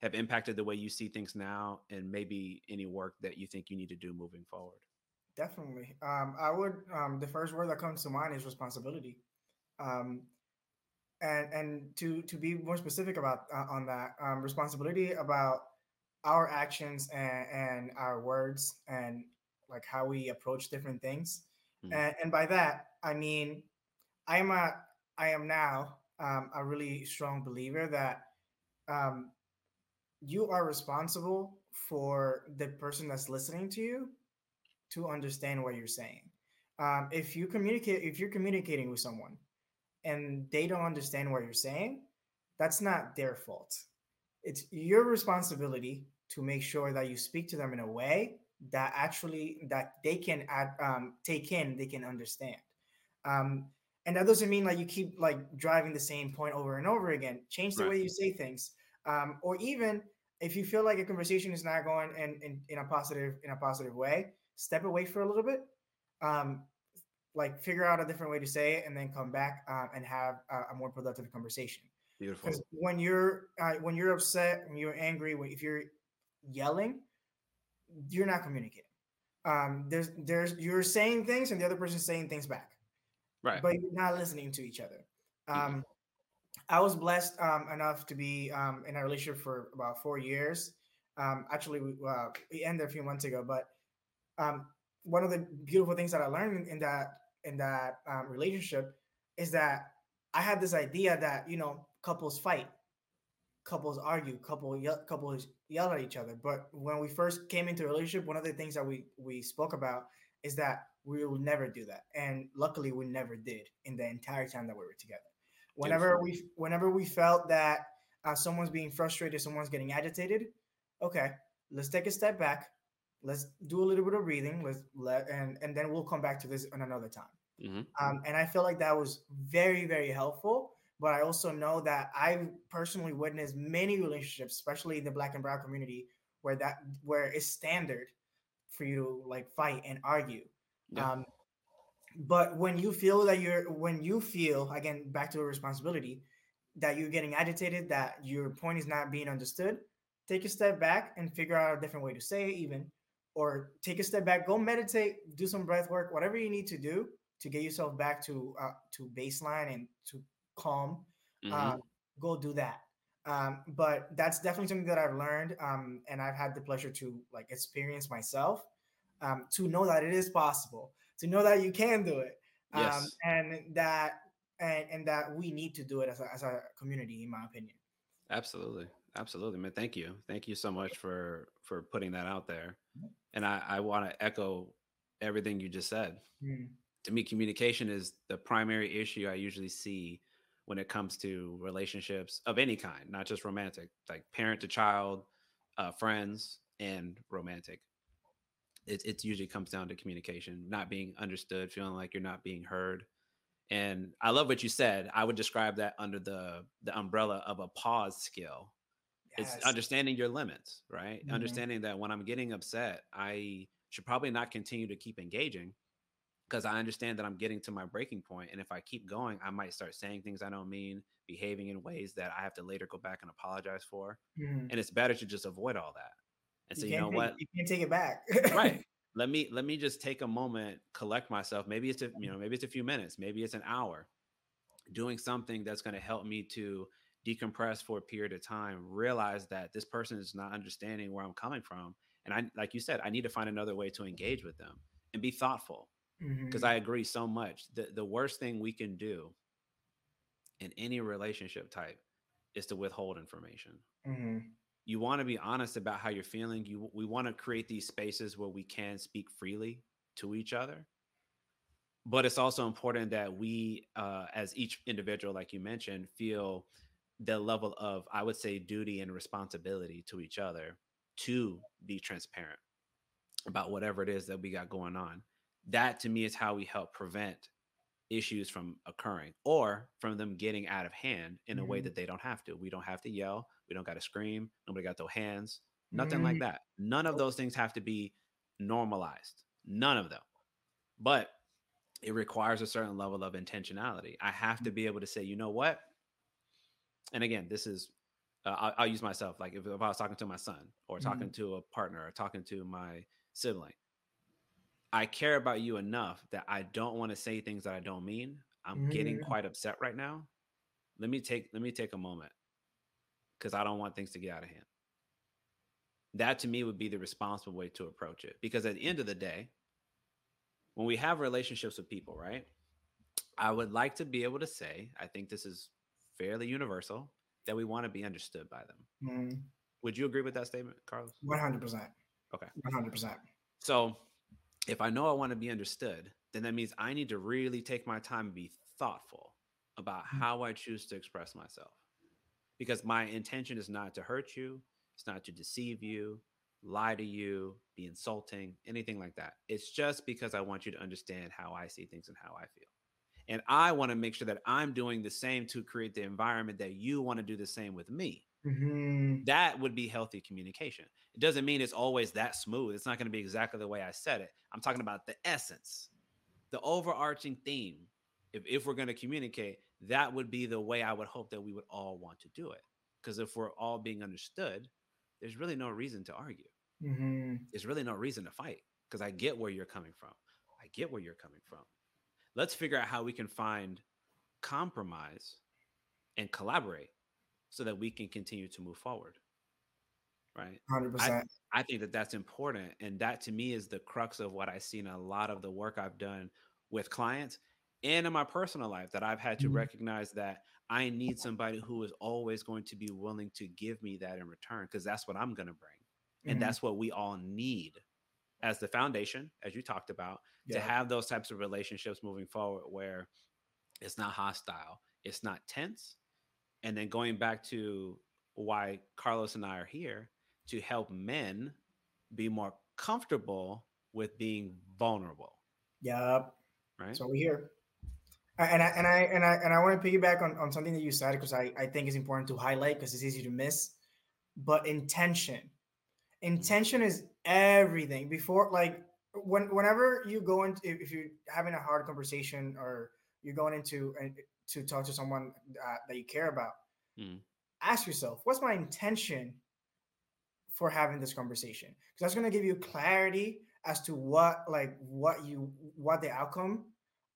A: have impacted the way you see things now and maybe any work that you think you need to do moving forward?
B: Definitely. Um, i would um, the first word that comes to mind is responsibility um, and and to to be more specific about uh, on that um, responsibility about our actions and, and our words and like how we approach different things mm-hmm. and, and by that i mean i am a i am now um, a really strong believer that um, you are responsible for the person that's listening to you to understand what you're saying um, if you communicate if you're communicating with someone and they don't understand what you're saying, that's not their fault. It's your responsibility to make sure that you speak to them in a way that actually that they can add, um, take in, they can understand. Um, and that doesn't mean like you keep like driving the same point over and over again. Change the right. way you say things, um, or even if you feel like a conversation is not going in, in, in a positive in a positive way, step away for a little bit. Um, like figure out a different way to say it and then come back uh, and have a, a, more productive conversation.
A: Beautiful.
B: Because when you're uh, when you're upset when you're angry if you're yelling you're not communicating. Um there's there's you're saying things and the other person's saying things back.
A: Right.
B: But you're not listening to each other. Um mm-hmm. i was blessed um enough to be um in a relationship for about four years. Um actually we, uh, we ended a few months ago but um one of the beautiful things that i learned in that in that um, relationship is that I had this idea that you know couples fight, couples argue, couple ye- couples yell at each other. But when we first came into a relationship, one of the things that we we spoke about is that we will never do that, and luckily we never did in the entire time that we were together. Whenever we whenever we felt that uh, someone's being frustrated, someone's getting agitated, okay, let's take a step back. Let's do a little bit of breathing. Let's let and and then we'll come back to this on another time mm-hmm. um, and i feel like that was very very helpful but i also know that i personally witnessed many relationships especially in the black and brown community where that where it's standard for you to like fight and argue yeah. um, but when you feel that you're when you feel again back to a responsibility that you're getting agitated that your point is not being understood take a step back and figure out a different way to say it even or take a step back, go meditate, do some breath work, whatever you need to do to get yourself back to uh, to baseline and to calm. Mm-hmm. Uh, go do that. Um, but that's definitely something that I've learned, um, and I've had the pleasure to like experience myself um, to know that it is possible, to know that you can do it, um, yes. and that and, and that we need to do it as a, as a community, in my opinion.
A: Absolutely, absolutely, man. Thank you, thank you so much for for putting that out there, and I I want to echo everything you just said. Mm. To me, communication is the primary issue I usually see when it comes to relationships of any kind, not just romantic, like parent to child, uh, friends, and romantic. It, it usually comes down to communication, not being understood, feeling like you're not being heard. And I love what you said. I would describe that under the the umbrella of a pause skill. Yes. It's understanding your limits, right? Mm-hmm. Understanding that when I'm getting upset, I should probably not continue to keep engaging because I understand that I'm getting to my breaking point. And if I keep going, I might start saying things I don't mean, behaving in ways that I have to later go back and apologize for. Mm-hmm. And it's better to just avoid all that. And so, you, you know
B: take,
A: what?
B: You can't take it back.
A: right. Let me let me just take a moment, collect myself. Maybe it's a you know maybe it's a few minutes, maybe it's an hour, doing something that's going to help me to decompress for a period of time. Realize that this person is not understanding where I'm coming from, and I like you said, I need to find another way to engage with them and be thoughtful because mm-hmm. I agree so much. The the worst thing we can do in any relationship type is to withhold information. Mm-hmm. You want to be honest about how you're feeling. You we want to create these spaces where we can speak freely to each other. But it's also important that we, uh, as each individual, like you mentioned, feel the level of, I would say, duty and responsibility to each other to be transparent about whatever it is that we got going on that to me is how we help prevent issues from occurring or from them getting out of hand in a mm-hmm. way that they don't have to. We don't have to yell. We don't got to scream. Nobody got their hands. Nothing mm-hmm. like that. None of those things have to be normalized. None of them. But it requires a certain level of intentionality. I have to mm. be able to say, you know what? And again, this is, uh, I'll, I'll, use myself. Like if, if, I was talking to my son or talking mm-hmm. to a partner or talking to my sibling, I care about you enough that I don't want to say things that I don't mean. I'm mm-hmm. getting quite upset right now. Let me take let me take a moment because I don't want things to get out of hand. That to me would be the responsible way to approach it. Because at the end of the day, when we have relationships with people, right? I would like to be able to say, I think this is fairly universal, that we want to be understood by them. Mm-hmm. Would you agree with that statement, Carlos?
B: 100%.
A: Okay.
B: 100%.
A: So if I know I want to be understood, then that means I need to really take my time and be thoughtful about mm. how I choose to express myself. Because my intention is not to hurt you, it's not to deceive you, lie to you, be insulting, anything like that. It's just because I want you to understand how I see things and how I feel. And I want to make sure that I'm doing the same to create the environment that you want to do the same with me. Mm-hmm. That would be healthy communication. It doesn't mean it's always that smooth. It's not going to be exactly the way I said it. I'm talking about the essence, the overarching theme. If, if we're going to communicate, that would be the way I would hope that we would all want to do it. Because if we're all being understood, there's really no reason to argue. Mm-hmm. There's really no reason to fight because I get where you're coming from. I get where you're coming from. Let's figure out how we can find compromise and collaborate so that we can continue to move forward right
B: 100%
A: I, I, think that that's important and that to me is the crux of what i see in a lot of the work i've done with clients and in my personal life that i've had to mm-hmm. recognize that i need somebody who is always going to be willing to give me that in return because that's what i'm going to bring mm-hmm. and that's what we all need as the foundation as you talked about yeah. to have those types of relationships moving forward where it's not hostile it's not tense and then going back to why Carlos and I are here to help men be more comfortable with being vulnerable.
B: Yep.
A: Right.
B: So we're here. And I and I and I and I want to piggyback on, on something that you said because I, I think it's important to highlight because it's easy to miss. But intention. Mm-hmm. Intention is everything. Before like when whenever you go into if you're having a hard conversation or you're going into to talk to someone uh, that you care about, mm. ask yourself, what's my intention for having this conversation because that's going to give you clarity as to what like what you what the outcome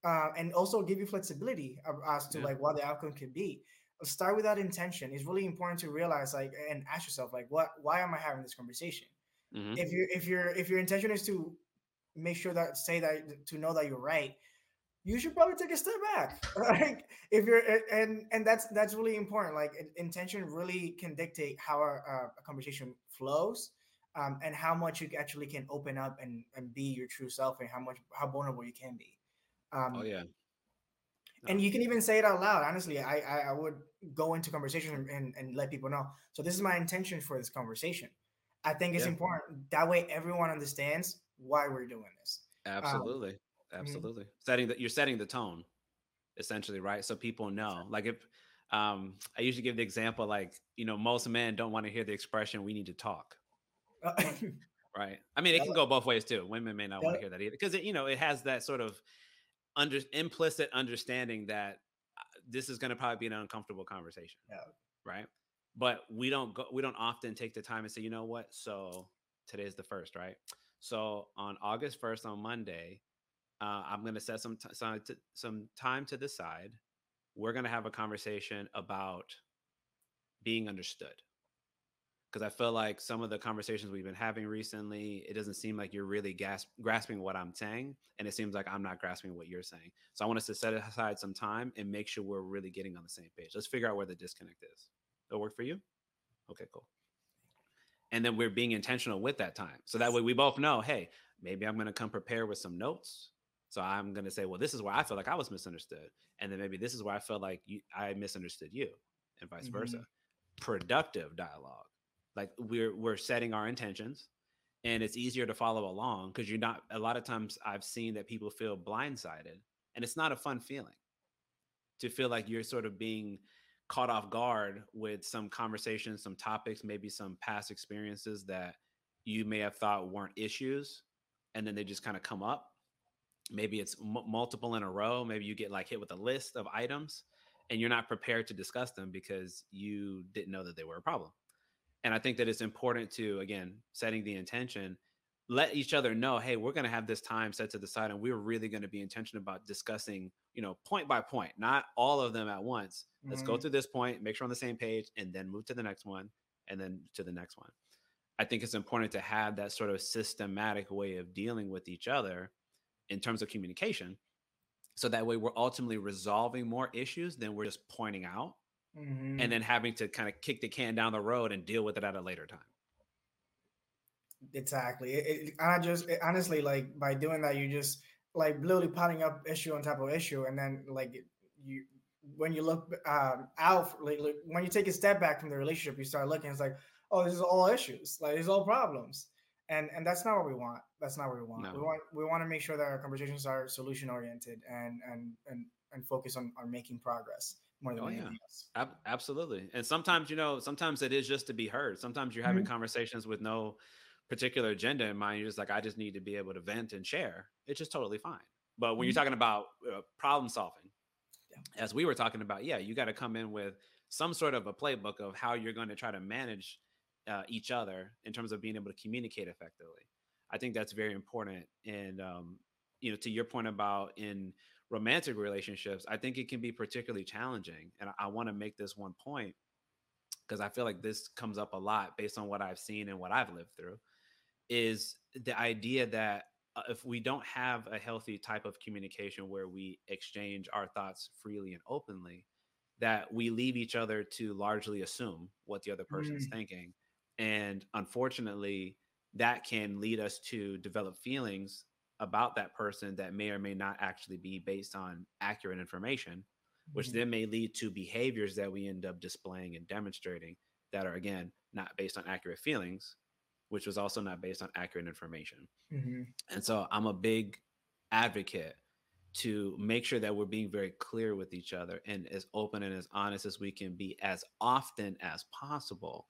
B: uh, and also give you flexibility as to yeah. like what the outcome could be start with that intention it's really important to realize like and ask yourself like what why am i having this conversation mm-hmm. if you if your if your intention is to make sure that say that to know that you're right you should probably take a step back. Like if you're and and that's that's really important like intention really can dictate how a, a conversation flows um, and how much you actually can open up and and be your true self and how much how vulnerable you can be.
A: Um, oh yeah.
B: no. and you can even say it out loud honestly i i, I would go into conversation and, and let people know. So this is my intention for this conversation. I think it's yeah. important. That way everyone understands why we're doing this.
A: Um, absolutely. um. Absolutely. Mm-hmm. setting that you're setting the tone essentially right? So people know like if um i usually give the example like you know most men don't want to hear the expression we need to talk. Right? I mean it can go both ways too. Women may not want to hear that either because you know it has that sort of under implicit understanding that uh, this is going to probably be an uncomfortable conversation yeah. right? But we don't go we don't often take the time and say you know what? So today's the first right? So on august 1st on monday uh, I'm going to set some, t- some, t- some time to the side. We're going to have a conversation about being understood. Because I feel like some of the conversations we've been having recently, it doesn't seem like you're really grasping what I'm saying. And it seems like I'm not grasping what you're saying. So I want us to set aside some time and make sure we're really getting on the same page. Let's figure out where the disconnect is. It'll work for you? Okay, cool. And then we're being intentional with that time. So that way we both know hey, maybe I'm going to come prepare with some notes so I'm going to say, well, this is where I feel like I was misunderstood. And then maybe this is where I felt like you, I misunderstood you and vice mm-hmm. versa. Productive dialogue. Like we're, we're setting our intentions and it's easier to follow along because you're not, a lot of times I've seen that people feel blindsided and it's not a fun feeling to feel like you're sort of being caught off guard with some conversations, some topics, maybe some past experiences that you may have thought weren't issues. And then they just kind of come up maybe it's m- multiple in a row maybe you get like hit with a list of items and you're not prepared to discuss them because you didn't know that they were a problem and i think that it's important to again setting the intention let each other know hey we're going to have this time set to the side and we're really going to be intentional about discussing you know point by point not all of them at once mm-hmm. let's go mm-hmm. through this point make sure on the same page and then move to the next one and then to the next one i think it's important to have that sort of systematic way of dealing with each other in terms of communication. So that way we're ultimately resolving more issues than we're just pointing out mm-hmm. and then having to kind of kick the can down the road and deal with it at a later time.
B: Exactly. It, it, I just it, honestly like by doing that, you just like literally piling up issue on top of issue, and then like you when you look um, out, like, like, when you take a step back from the relationship, you start looking. It's like, oh, this is all issues. Like, these all problems and and that's not what we want that's not what we want no. we want we want to make sure that our conversations are solution oriented and and and and focus on on making progress more than oh, anything yeah. else
A: Ab- absolutely and sometimes you know sometimes it is just to be heard sometimes you're having mm-hmm. conversations with no particular agenda in mind you're just like i just need to be able to vent and share it's just totally fine but when mm-hmm. you're talking about uh, problem solving yeah. as we were talking about yeah you got to come in with some sort of a playbook of how you're going to try to manage uh, each other in terms of being able to communicate effectively. I think that's very important. And um, you know, to your point about in romantic relationships, I think it can be particularly challenging. And I, I want to make this one point because I feel like this comes up a lot based on what I've seen and what I've lived through. Is the idea that uh, if we don't have a healthy type of communication where we exchange our thoughts freely and openly, that we leave each other to largely assume what the other person's mm. thinking and unfortunately, that can lead us to develop feelings about that person that may or may not actually be based on accurate information, which mm-hmm. then may lead to behaviors that we end up displaying and demonstrating that are, again, not based on accurate feelings, which was also not based on accurate information. Mm-hmm. And so I'm a big advocate to make sure that we're being very clear with each other and as open and as honest as we can be as often as possible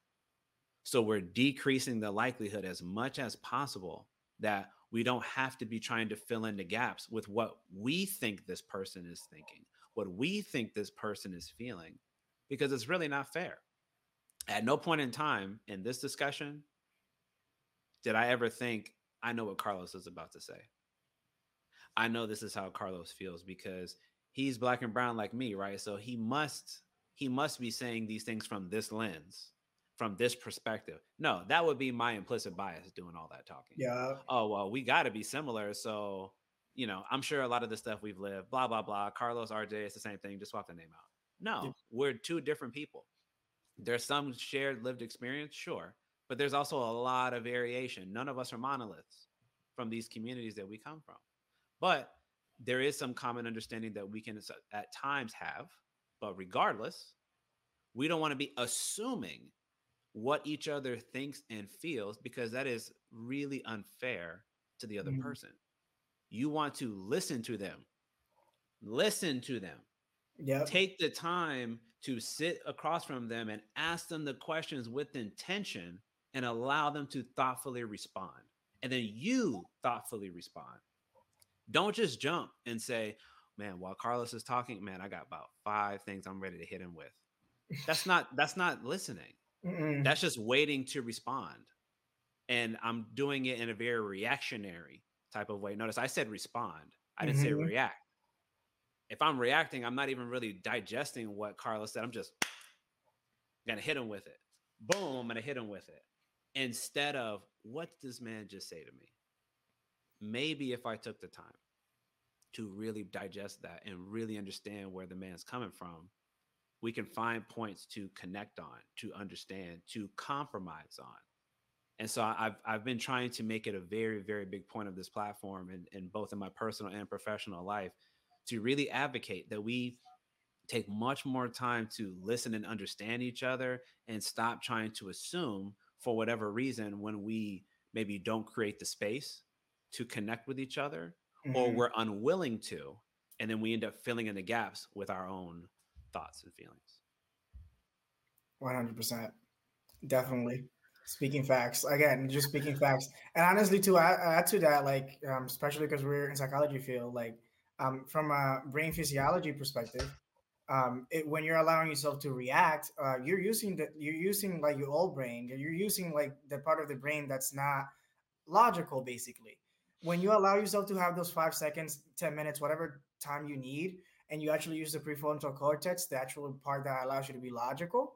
A: so we're decreasing the likelihood as much as possible that we don't have to be trying to fill in the gaps with what we think this person is thinking, what we think this person is feeling, because it's really not fair. At no point in time in this discussion, did I ever think I know what Carlos is about to say? I know this is how Carlos feels because he's black and brown like me, right? So he must he must be saying these things from this lens, from this perspective. No, that would be my implicit bias doing all that talking.
B: Yeah.
A: Oh well, we got to be similar, so you know, I'm sure a lot of the stuff we've lived, blah blah blah. Carlos, RJ, it's the same thing. Just swap the name out. No, yeah. we're two different people. There's some shared lived experience, sure, but there's also a lot of variation. None of us are monoliths from these communities that we come from. But there is some common understanding that we can at times have. But regardless, we don't want to be assuming what each other thinks and feels because that is really unfair to the other mm-hmm. person. You want to listen to them, listen to them.
B: Yeah.
A: Take the time to sit across from them and ask them the questions with intention and allow them to thoughtfully respond. And then you thoughtfully respond. Don't just jump and say, man, while Carlos is talking, man, I got about five things I'm ready to hit him with. That's not that's not listening. Mm-mm. That's just waiting to respond. And I'm doing it in a very reactionary type of way. Notice I said respond. I didn't mm-hmm. say react. If I'm reacting, I'm not even really digesting what Carlos said. I'm just gonna hit him with it. Boom, I'm gonna hit him with it. Instead of what does this man just say to me? maybe if I took the time to really digest that and really understand where the man's coming from, we can find points to connect on, to understand, to compromise on. And so I've I've been trying to make it a very, very big point of this platform and, and both in my personal and professional life to really advocate that we take much more time to listen and understand each other and stop trying to assume for whatever reason when we maybe don't create the space to connect with each other mm-hmm. or we're unwilling to and then we end up filling in the gaps with our own thoughts and feelings.
B: 100% definitely. Speaking facts. Again just speaking facts. And honestly to add, add to that like um, especially because we're in psychology field like um, from a brain physiology perspective um, it, when you're allowing yourself to react uh, you're using the you're using like your old brain you're using like the part of the brain that's not logical basically. When you allow yourself to have those five seconds, 10 minutes, whatever time you need, and you actually use the prefrontal cortex, the actual part that allows you to be logical,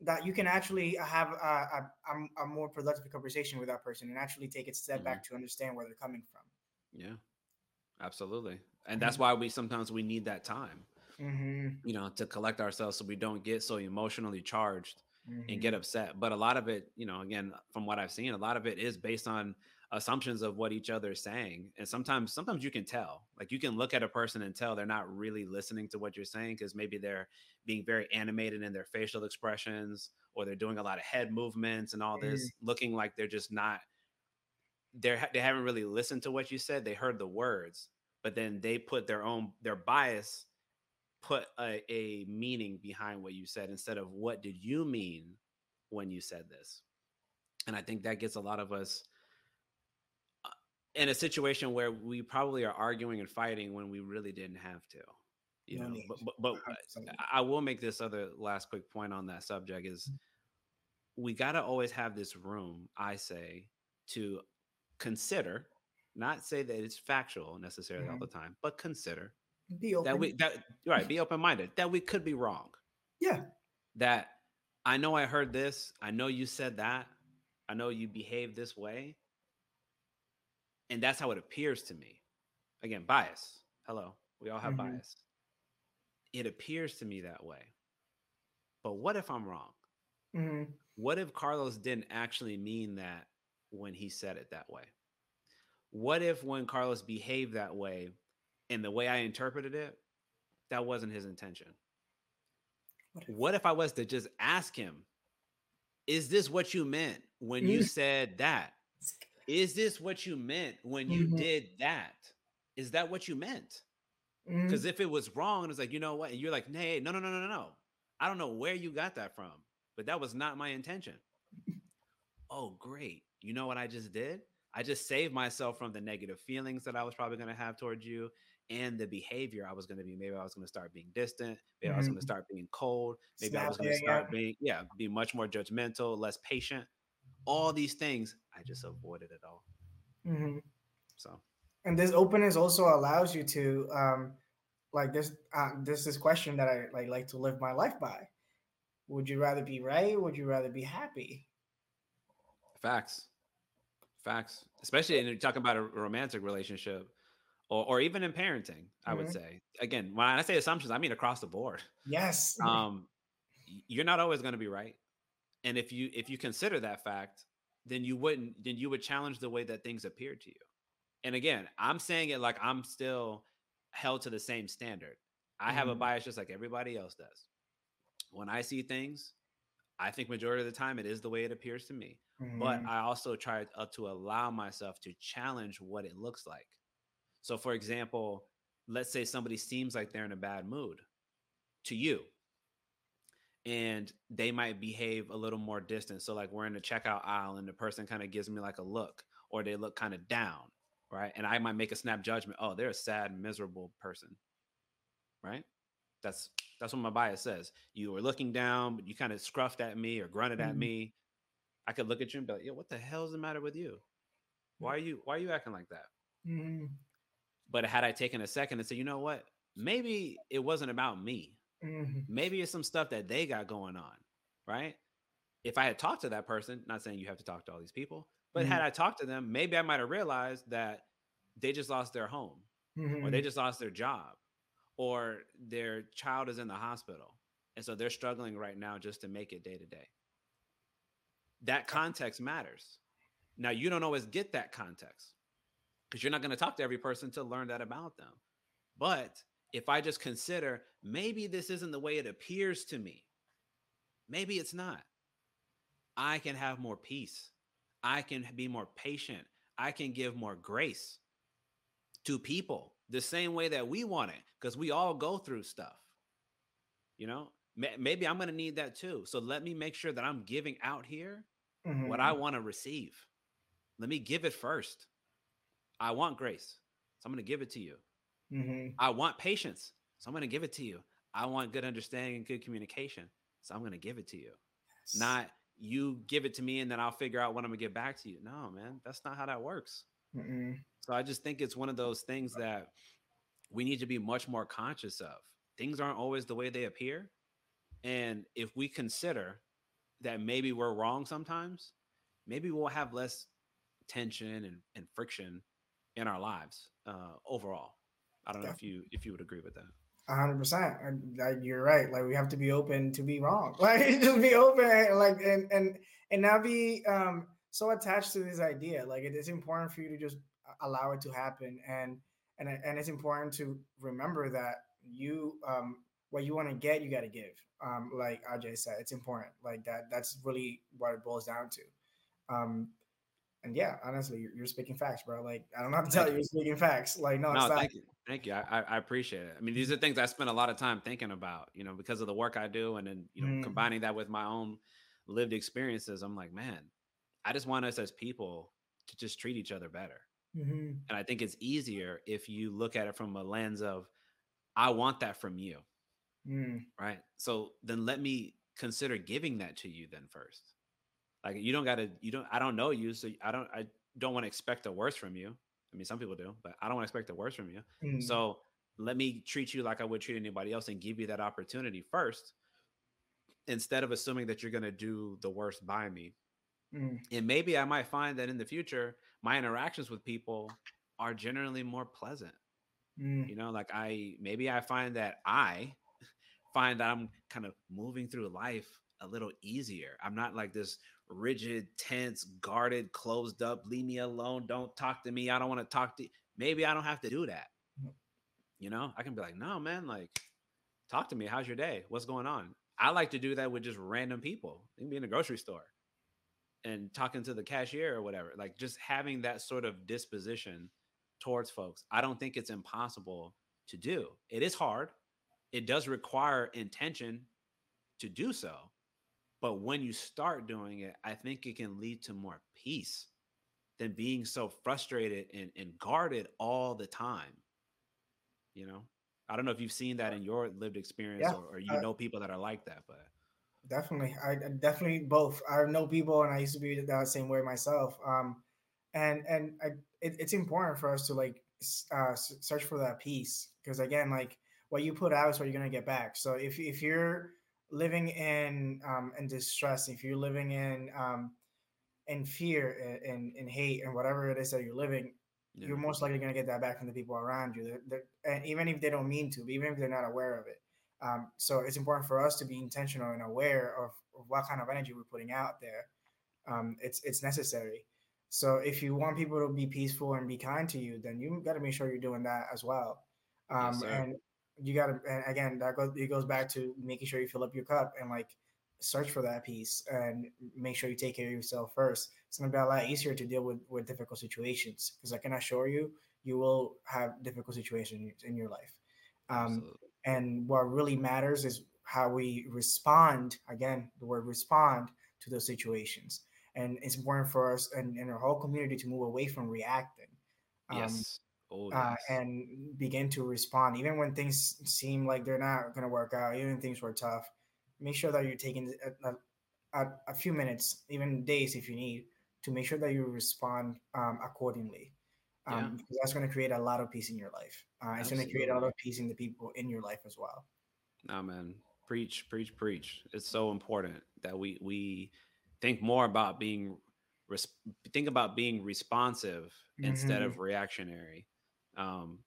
B: that you can actually have a, a, a more productive conversation with that person and actually take a step mm-hmm. back to understand where they're coming from.
A: Yeah, absolutely. And that's mm-hmm. why we sometimes we need that time, mm-hmm. you know, to collect ourselves so we don't get so emotionally charged and get mm-hmm. upset. But a lot of it, you know, again, from what I've seen, a lot of it is based on assumptions of what each other is saying and sometimes sometimes you can tell like you can look at a person and tell they're not really listening to what you're saying because maybe they're being very animated in their facial expressions or they're doing a lot of head movements and all this mm. looking like they're just not they're they haven't really listened to what you said they heard the words but then they put their own their bias put a, a meaning behind what you said instead of what did you mean when you said this and i think that gets a lot of us in a situation where we probably are arguing and fighting when we really didn't have to you know but, but, but i will make this other last quick point on that subject is mm. we got to always have this room i say to consider not say that it's factual necessarily mm-hmm. all the time but consider
B: be open.
A: that we that right be open-minded that we could be wrong
B: yeah
A: that i know i heard this i know you said that i know you behave this way and that's how it appears to me. Again, bias. Hello, we all have mm-hmm. bias. It appears to me that way. But what if I'm wrong? Mm-hmm. What if Carlos didn't actually mean that when he said it that way? What if when Carlos behaved that way and the way I interpreted it, that wasn't his intention? What if, what if I was to just ask him, is this what you meant when you mm. said that? Is this what you meant when you mm-hmm. did that? Is that what you meant? Because mm-hmm. if it was wrong, it's like, you know what? And you're like, hey, no, no, no, no, no. No. I don't know where you got that from, but that was not my intention. oh, great. You know what I just did? I just saved myself from the negative feelings that I was probably going to have towards you and the behavior I was going to be. Maybe I was going to start being distant. Maybe mm-hmm. I was going to start being cold. Maybe I was going to start being, yeah, be much more judgmental, less patient all these things. I just avoided it all. Mm-hmm. So,
B: and this openness also allows you to, um, like this, uh, this is question that I like like to live my life by. Would you rather be right? Would you rather be happy?
A: Facts, facts. Especially in you're talking about a romantic relationship, or or even in parenting. I mm-hmm. would say again when I say assumptions, I mean across the board.
B: Yes.
A: Um, you're not always going to be right, and if you if you consider that fact, then you wouldn't then you would challenge the way that things appear to you. And again, I'm saying it like I'm still held to the same standard. I have mm-hmm. a bias just like everybody else does. When I see things, I think majority of the time it is the way it appears to me. Mm-hmm. But I also try uh, to allow myself to challenge what it looks like. So, for example, let's say somebody seems like they're in a bad mood to you, and they might behave a little more distant. So, like we're in the checkout aisle, and the person kind of gives me like a look, or they look kind of down, right? And I might make a snap judgment. Oh, they're a sad, miserable person, right? That's that's what my bias says. You were looking down, but you kind of scruffed at me or grunted mm-hmm. at me. I could look at you and be like, "Yo, what the hell is the matter with you? Why are you why are you acting like that?" Mm-hmm. But had I taken a second and said, "You know what? Maybe it wasn't about me. Mm-hmm. Maybe it's some stuff that they got going on, right?" If I had talked to that person, not saying you have to talk to all these people, but had mm-hmm. I talked to them, maybe I might have realized that they just lost their home or they mm-hmm. just lost their job or their child is in the hospital and so they're struggling right now just to make it day to day that context matters now you don't always get that context because you're not going to talk to every person to learn that about them but if i just consider maybe this isn't the way it appears to me maybe it's not i can have more peace i can be more patient i can give more grace to people the same way that we want it because we all go through stuff. You know, maybe I'm going to need that too. So let me make sure that I'm giving out here mm-hmm. what I want to receive. Let me give it first. I want grace. So I'm going to give it to you. Mm-hmm. I want patience. So I'm going to give it to you. I want good understanding and good communication. So I'm going to give it to you. Yes. Not you give it to me and then I'll figure out what I'm going to get back to you. No, man, that's not how that works. Mm-mm. So I just think it's one of those things that we need to be much more conscious of. Things aren't always the way they appear. And if we consider that maybe we're wrong sometimes, maybe we'll have less tension and, and friction in our lives uh, overall. I don't know if you if you would agree with that.
B: hundred percent. You're right. Like we have to be open to be wrong. Like just be open, like and and and not be um so attached to this idea. Like it is important for you to just allow it to happen. And and and it's important to remember that you um what you want to get you got to give. Um like RJ said it's important. Like that that's really what it boils down to. Um and yeah honestly you're, you're speaking facts bro. Like I don't have to tell you you're speaking facts. Like no, no
A: thank you thank you I, I appreciate it I mean these are things I spend a lot of time thinking about you know because of the work I do and then you know mm. combining that with my own lived experiences I'm like man I just want us as people to just treat each other better Mm-hmm. And I think it's easier if you look at it from a lens of, I want that from you. Mm. Right. So then let me consider giving that to you then first. Like you don't gotta, you don't, I don't know you. So I don't, I don't want to expect the worst from you. I mean, some people do, but I don't want to expect the worst from you. Mm. So let me treat you like I would treat anybody else and give you that opportunity first instead of assuming that you're going to do the worst by me. Mm. And maybe I might find that in the future, my interactions with people are generally more pleasant. Mm. You know, like I maybe I find that I find that I'm kind of moving through life a little easier. I'm not like this rigid, tense, guarded, closed up, leave me alone, don't talk to me. I don't want to talk to you. Maybe I don't have to do that. Mm. You know, I can be like, no, man, like, talk to me. How's your day? What's going on? I like to do that with just random people. You can be in a grocery store and talking to the cashier or whatever like just having that sort of disposition towards folks i don't think it's impossible to do it is hard it does require intention to do so but when you start doing it i think it can lead to more peace than being so frustrated and, and guarded all the time you know i don't know if you've seen that in your lived experience yeah. or, or, you uh, know people that are like that but
B: definitely. I definitely both. I know people, and I used to be that same way myself. Um, and and I, it, it's important for us to like uh, search for that peace because again, like what you put out is what you're gonna get back. So if if you're living in um in distress, if you're living in um in fear and in hate and whatever it is that you're living, yeah. you're most likely gonna get that back from the people around you. They're, they're, and even if they don't mean to, even if they're not aware of it. Um, so it's important for us to be intentional and aware of, of what kind of energy we're putting out there. Um, it's it's necessary. So if you want people to be peaceful and be kind to you, then you got to make sure you're doing that as well. Um, yes, and you got to, and again, that goes it goes back to making sure you fill up your cup and like search for that peace and make sure you take care of yourself first. It's gonna be a lot easier to deal with with difficult situations because I can assure you, you will have difficult situations in your life. Um, and what really matters is how we respond. Again, the word respond to those situations. And it's important for us and, and our whole community to move away from reacting. Um, yes. Oh, uh, and begin to respond, even when things seem like they're not going to work out, even things were tough. Make sure that you're taking a, a, a, few minutes, even days if you need, to make sure that you respond um, accordingly um, yeah. because that's going to create a lot of peace in your life. Uh, it's going to create a lot of peace in the people in your life as well.
A: Nah, man, preach, preach, preach. It's so important that we we think more about being res- think about being responsive mm-hmm. instead of reactionary. Um,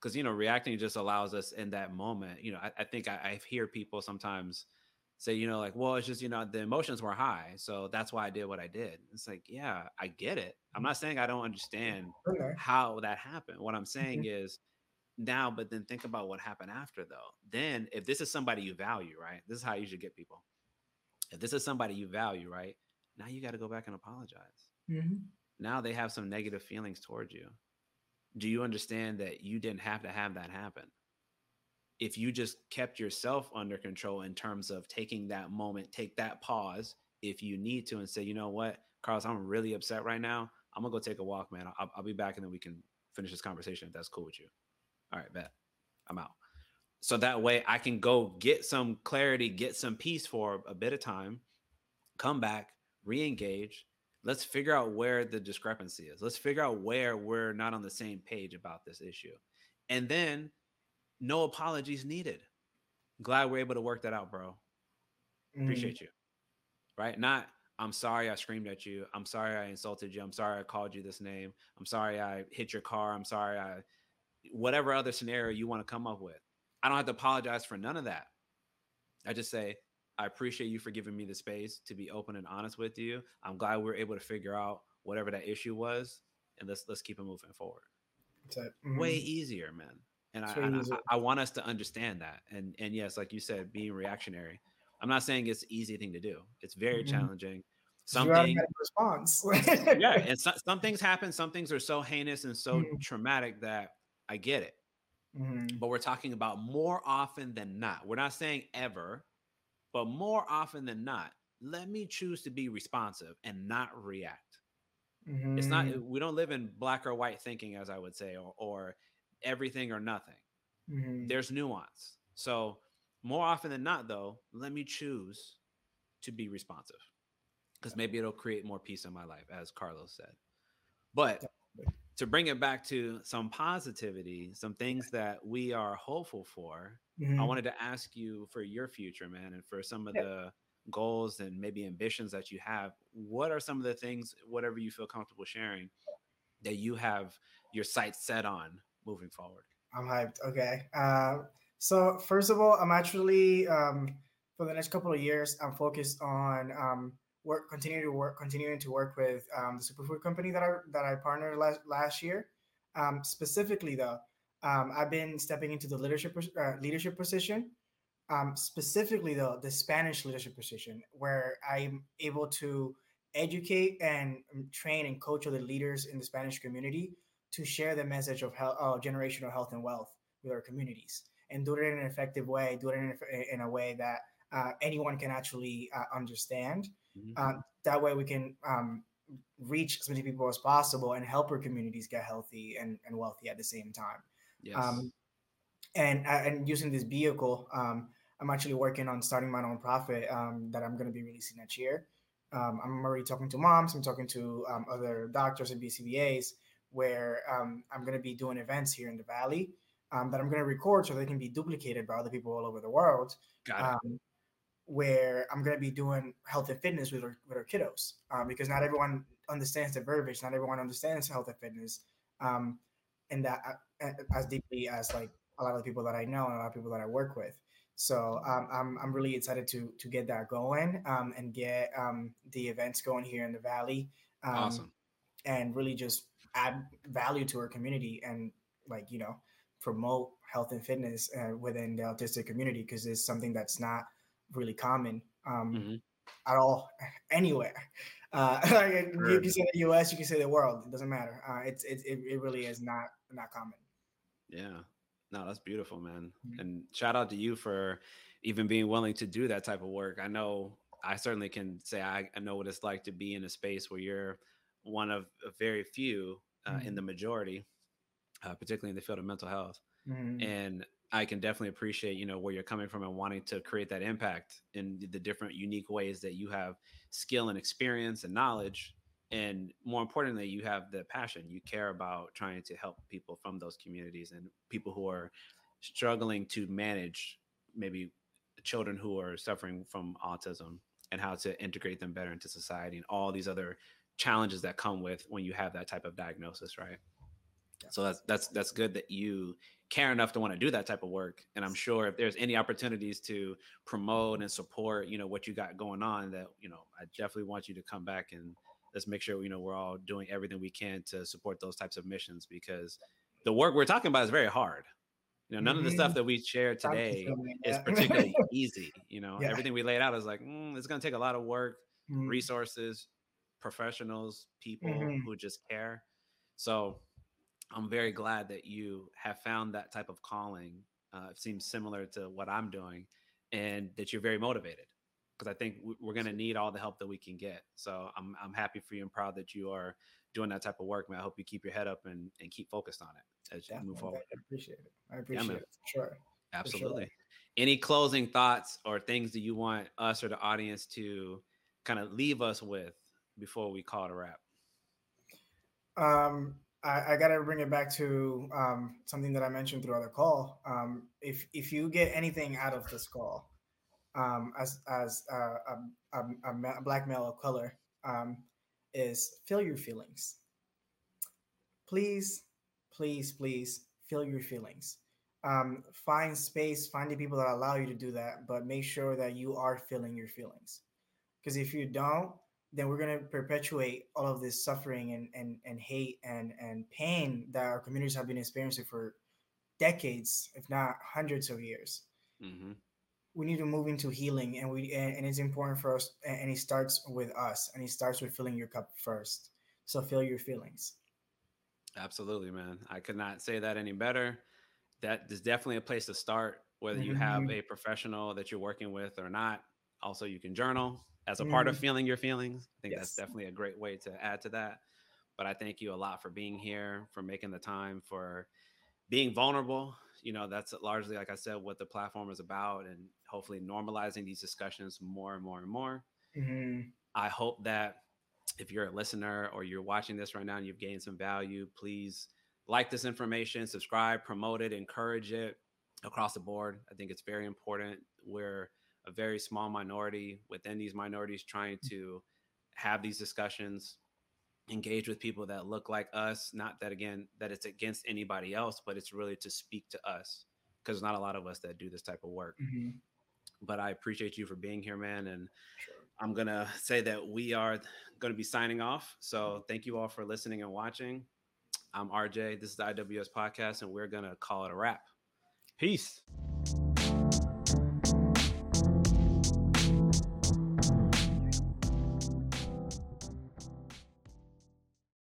A: because you know, reacting just allows us in that moment. You know, I, I think I, I hear people sometimes say, you know, like, well, it's just, you know, the emotions were high. So that's why I did what I did. It's like, yeah, I get it. I'm not saying I don't understand okay. how that happened. What I'm saying mm-hmm. is now, but then think about what happened after, though. Then, if this is somebody you value, right? This is how you should get people. If this is somebody you value, right? Now you got to go back and apologize. Mm-hmm. Now they have some negative feelings towards you. Do you understand that you didn't have to have that happen? if you just kept yourself under control in terms of taking that moment, take that pause if you need to, and say, you know what, Carlos, I'm really upset right now. I'm gonna go take a walk, man. I'll, I'll be back, and then we can finish this conversation if that's cool with you. All right, bet. I'm out. So that way I can go get some clarity, get some peace for a bit of time, come back, re-engage. Let's figure out where the discrepancy is. Let's figure out where we're not on the same page about this issue. And then no apologies needed. Glad we're able to work that out, bro. Mm. Appreciate you. Right? Not I'm sorry I screamed at you. I'm sorry I insulted you. I'm sorry I called you this name. I'm sorry I hit your car. I'm sorry I whatever other scenario you want to come up with. I don't have to apologize for none of that. I just say, I appreciate you for giving me the space to be open and honest with you. I'm glad we are able to figure out whatever that issue was, and let's let's keep it moving forward. Mm-hmm. Way easier, man and I, I, I, want us to understand that and and yes like you said being reactionary i'm not saying it's easy thing to do it's very mm-hmm. challenging something response yeah and so, some things happen some things are so heinous and so mm-hmm. traumatic that i get it mm-hmm. but we're talking about more often than not we're not saying ever but more often than not let me choose to be responsive and not react it's not mm-hmm. we don't live in black or white thinking as i would say or, or everything or nothing. Mm-hmm. There's nuance. So, more often than not, though, let me choose to be responsive because maybe it'll create more peace in my life, as Carlos said. But to bring it back to some positivity, some things that we are hopeful for, mm-hmm. I wanted to ask you for your future, man, and for some of yeah. the goals and maybe ambitions that you have. What are some of the things, whatever you feel comfortable sharing, that you have your sights set on moving forward?
B: I'm hyped. Okay. Uh, so first of all, I'm actually um, for the next couple of years, I'm focused on um, work, continue to work, continuing to work with um, the superfood company that I that I partnered last last year. Um, specifically, though, um, I've been stepping into the leadership uh, leadership position. Um, specifically, though, the Spanish leadership position, where I'm able to educate and train and coach other leaders in the Spanish community to share the message of health, uh, generational health and wealth with our communities and do it in an effective way, do it in a, in a way that uh, anyone can actually uh, understand. Mm-hmm. Uh, that way, we can um, reach as many people as possible and help our communities get healthy and, and wealthy at the same time. Yes. Um, and uh, and using this vehicle, um, I'm actually working on starting my nonprofit um, that I'm going to be releasing next year. Um, I'm already talking to moms. I'm talking to um, other doctors and BCBAs where um, I'm going to be doing events here in the Valley um, that I'm going to record so they can be duplicated by other people all over the world. Um, where I'm going to be doing health and fitness with our, with our kiddos um, because not everyone understands the verbiage, not everyone understands health and fitness, um, and that uh, as deeply as like a lot of the people that I know and a lot of people that I work with. So um, I'm I'm really excited to to get that going um, and get um, the events going here in the valley. Um, awesome. And really just add value to our community and like you know promote health and fitness uh, within the autistic community because it's something that's not really common um, mm-hmm. at all anywhere. Uh, sure. you can say the U.S., you can say the world. It doesn't matter. Uh, it's it, it really is not not common.
A: Yeah, no, that's beautiful, man. Mm-hmm. And shout out to you for even being willing to do that type of work. I know I certainly can say I, I know what it's like to be in a space where you're one of very few uh, mm-hmm. in the majority, uh, particularly in the field of mental health. Mm-hmm. And I can definitely appreciate, you know, where you're coming from and wanting to create that impact in the different unique ways that you have skill and experience and knowledge. And more importantly, you have the passion. You care about trying to help people from those communities and people who are struggling to manage maybe children who are suffering from autism and how to integrate them better into society and all these other challenges that come with when you have that type of diagnosis, right? So that's that's that's good that you care enough to want to do that type of work. And I'm sure if there's any opportunities to promote and support, you know, what you got going on, that you know, I definitely want you to come back and let's make sure you know we're all doing everything we can to support those types of missions because the work we're talking about is very hard. You know, none mm-hmm. of the stuff mm-hmm. that we shared today is particularly easy. You know, yeah. everything we laid out is like mm, it's going to take a lot of work, mm-hmm. resources, professionals, people mm-hmm. who just care. So I'm very glad that you have found that type of calling. Uh, it seems similar to what I'm doing, and that you're very motivated because I think we're going to need all the help that we can get. So I'm I'm happy for you and proud that you are doing that type of work, man. I hope you keep your head up and, and keep focused on it as you move forward.
B: I appreciate it. I appreciate yeah, it. Sure.
A: Absolutely. Sure. Any closing thoughts or things that you want us or the audience to kind of leave us with before we call it a wrap?
B: Um, I, I got to bring it back to um, something that I mentioned throughout the call. Um, if if you get anything out of this call, um, as as uh, a, a, a, black male of color, um, is feel your feelings. Please, please, please feel your feelings. Um, find space, find the people that allow you to do that, but make sure that you are feeling your feelings. Because if you don't, then we're going to perpetuate all of this suffering and, and, and hate and, and pain that our communities have been experiencing for decades, if not hundreds of years. Mm-hmm. We need to move into healing, and we and, and, it's important for us. And it starts with us, and it starts with filling your cup first. So feel your feelings.
A: Absolutely, man. I could not say that any better. That is definitely a place to start, whether mm-hmm. you have mm-hmm. a professional that you're working with or not. Also, you can journal as a part of mm-hmm. feeling your feelings. I think yes. that's definitely a great way to add to that. But I thank you a lot for being here, for making the time, for being vulnerable. You know, that's largely, like I said, what the platform is about, and hopefully normalizing these discussions more and more and more. Mm-hmm. I hope that if you're a listener or you're watching this right now and you've gained some value, please like this information, subscribe, promote it, encourage it across the board. I think it's very important. We're a very small minority within these minorities trying mm. to have these discussions engage with people that look like us not that again that it's against anybody else but it's really to speak to us because not a lot of us that do this type of work. Mm-hmm. but i appreciate you for being here man and sure. i'm gonna say that we are gonna be signing off. So thank you all for listening and watching. I'm rj this is the iws podcast and we're gonna call it a wrap. Peace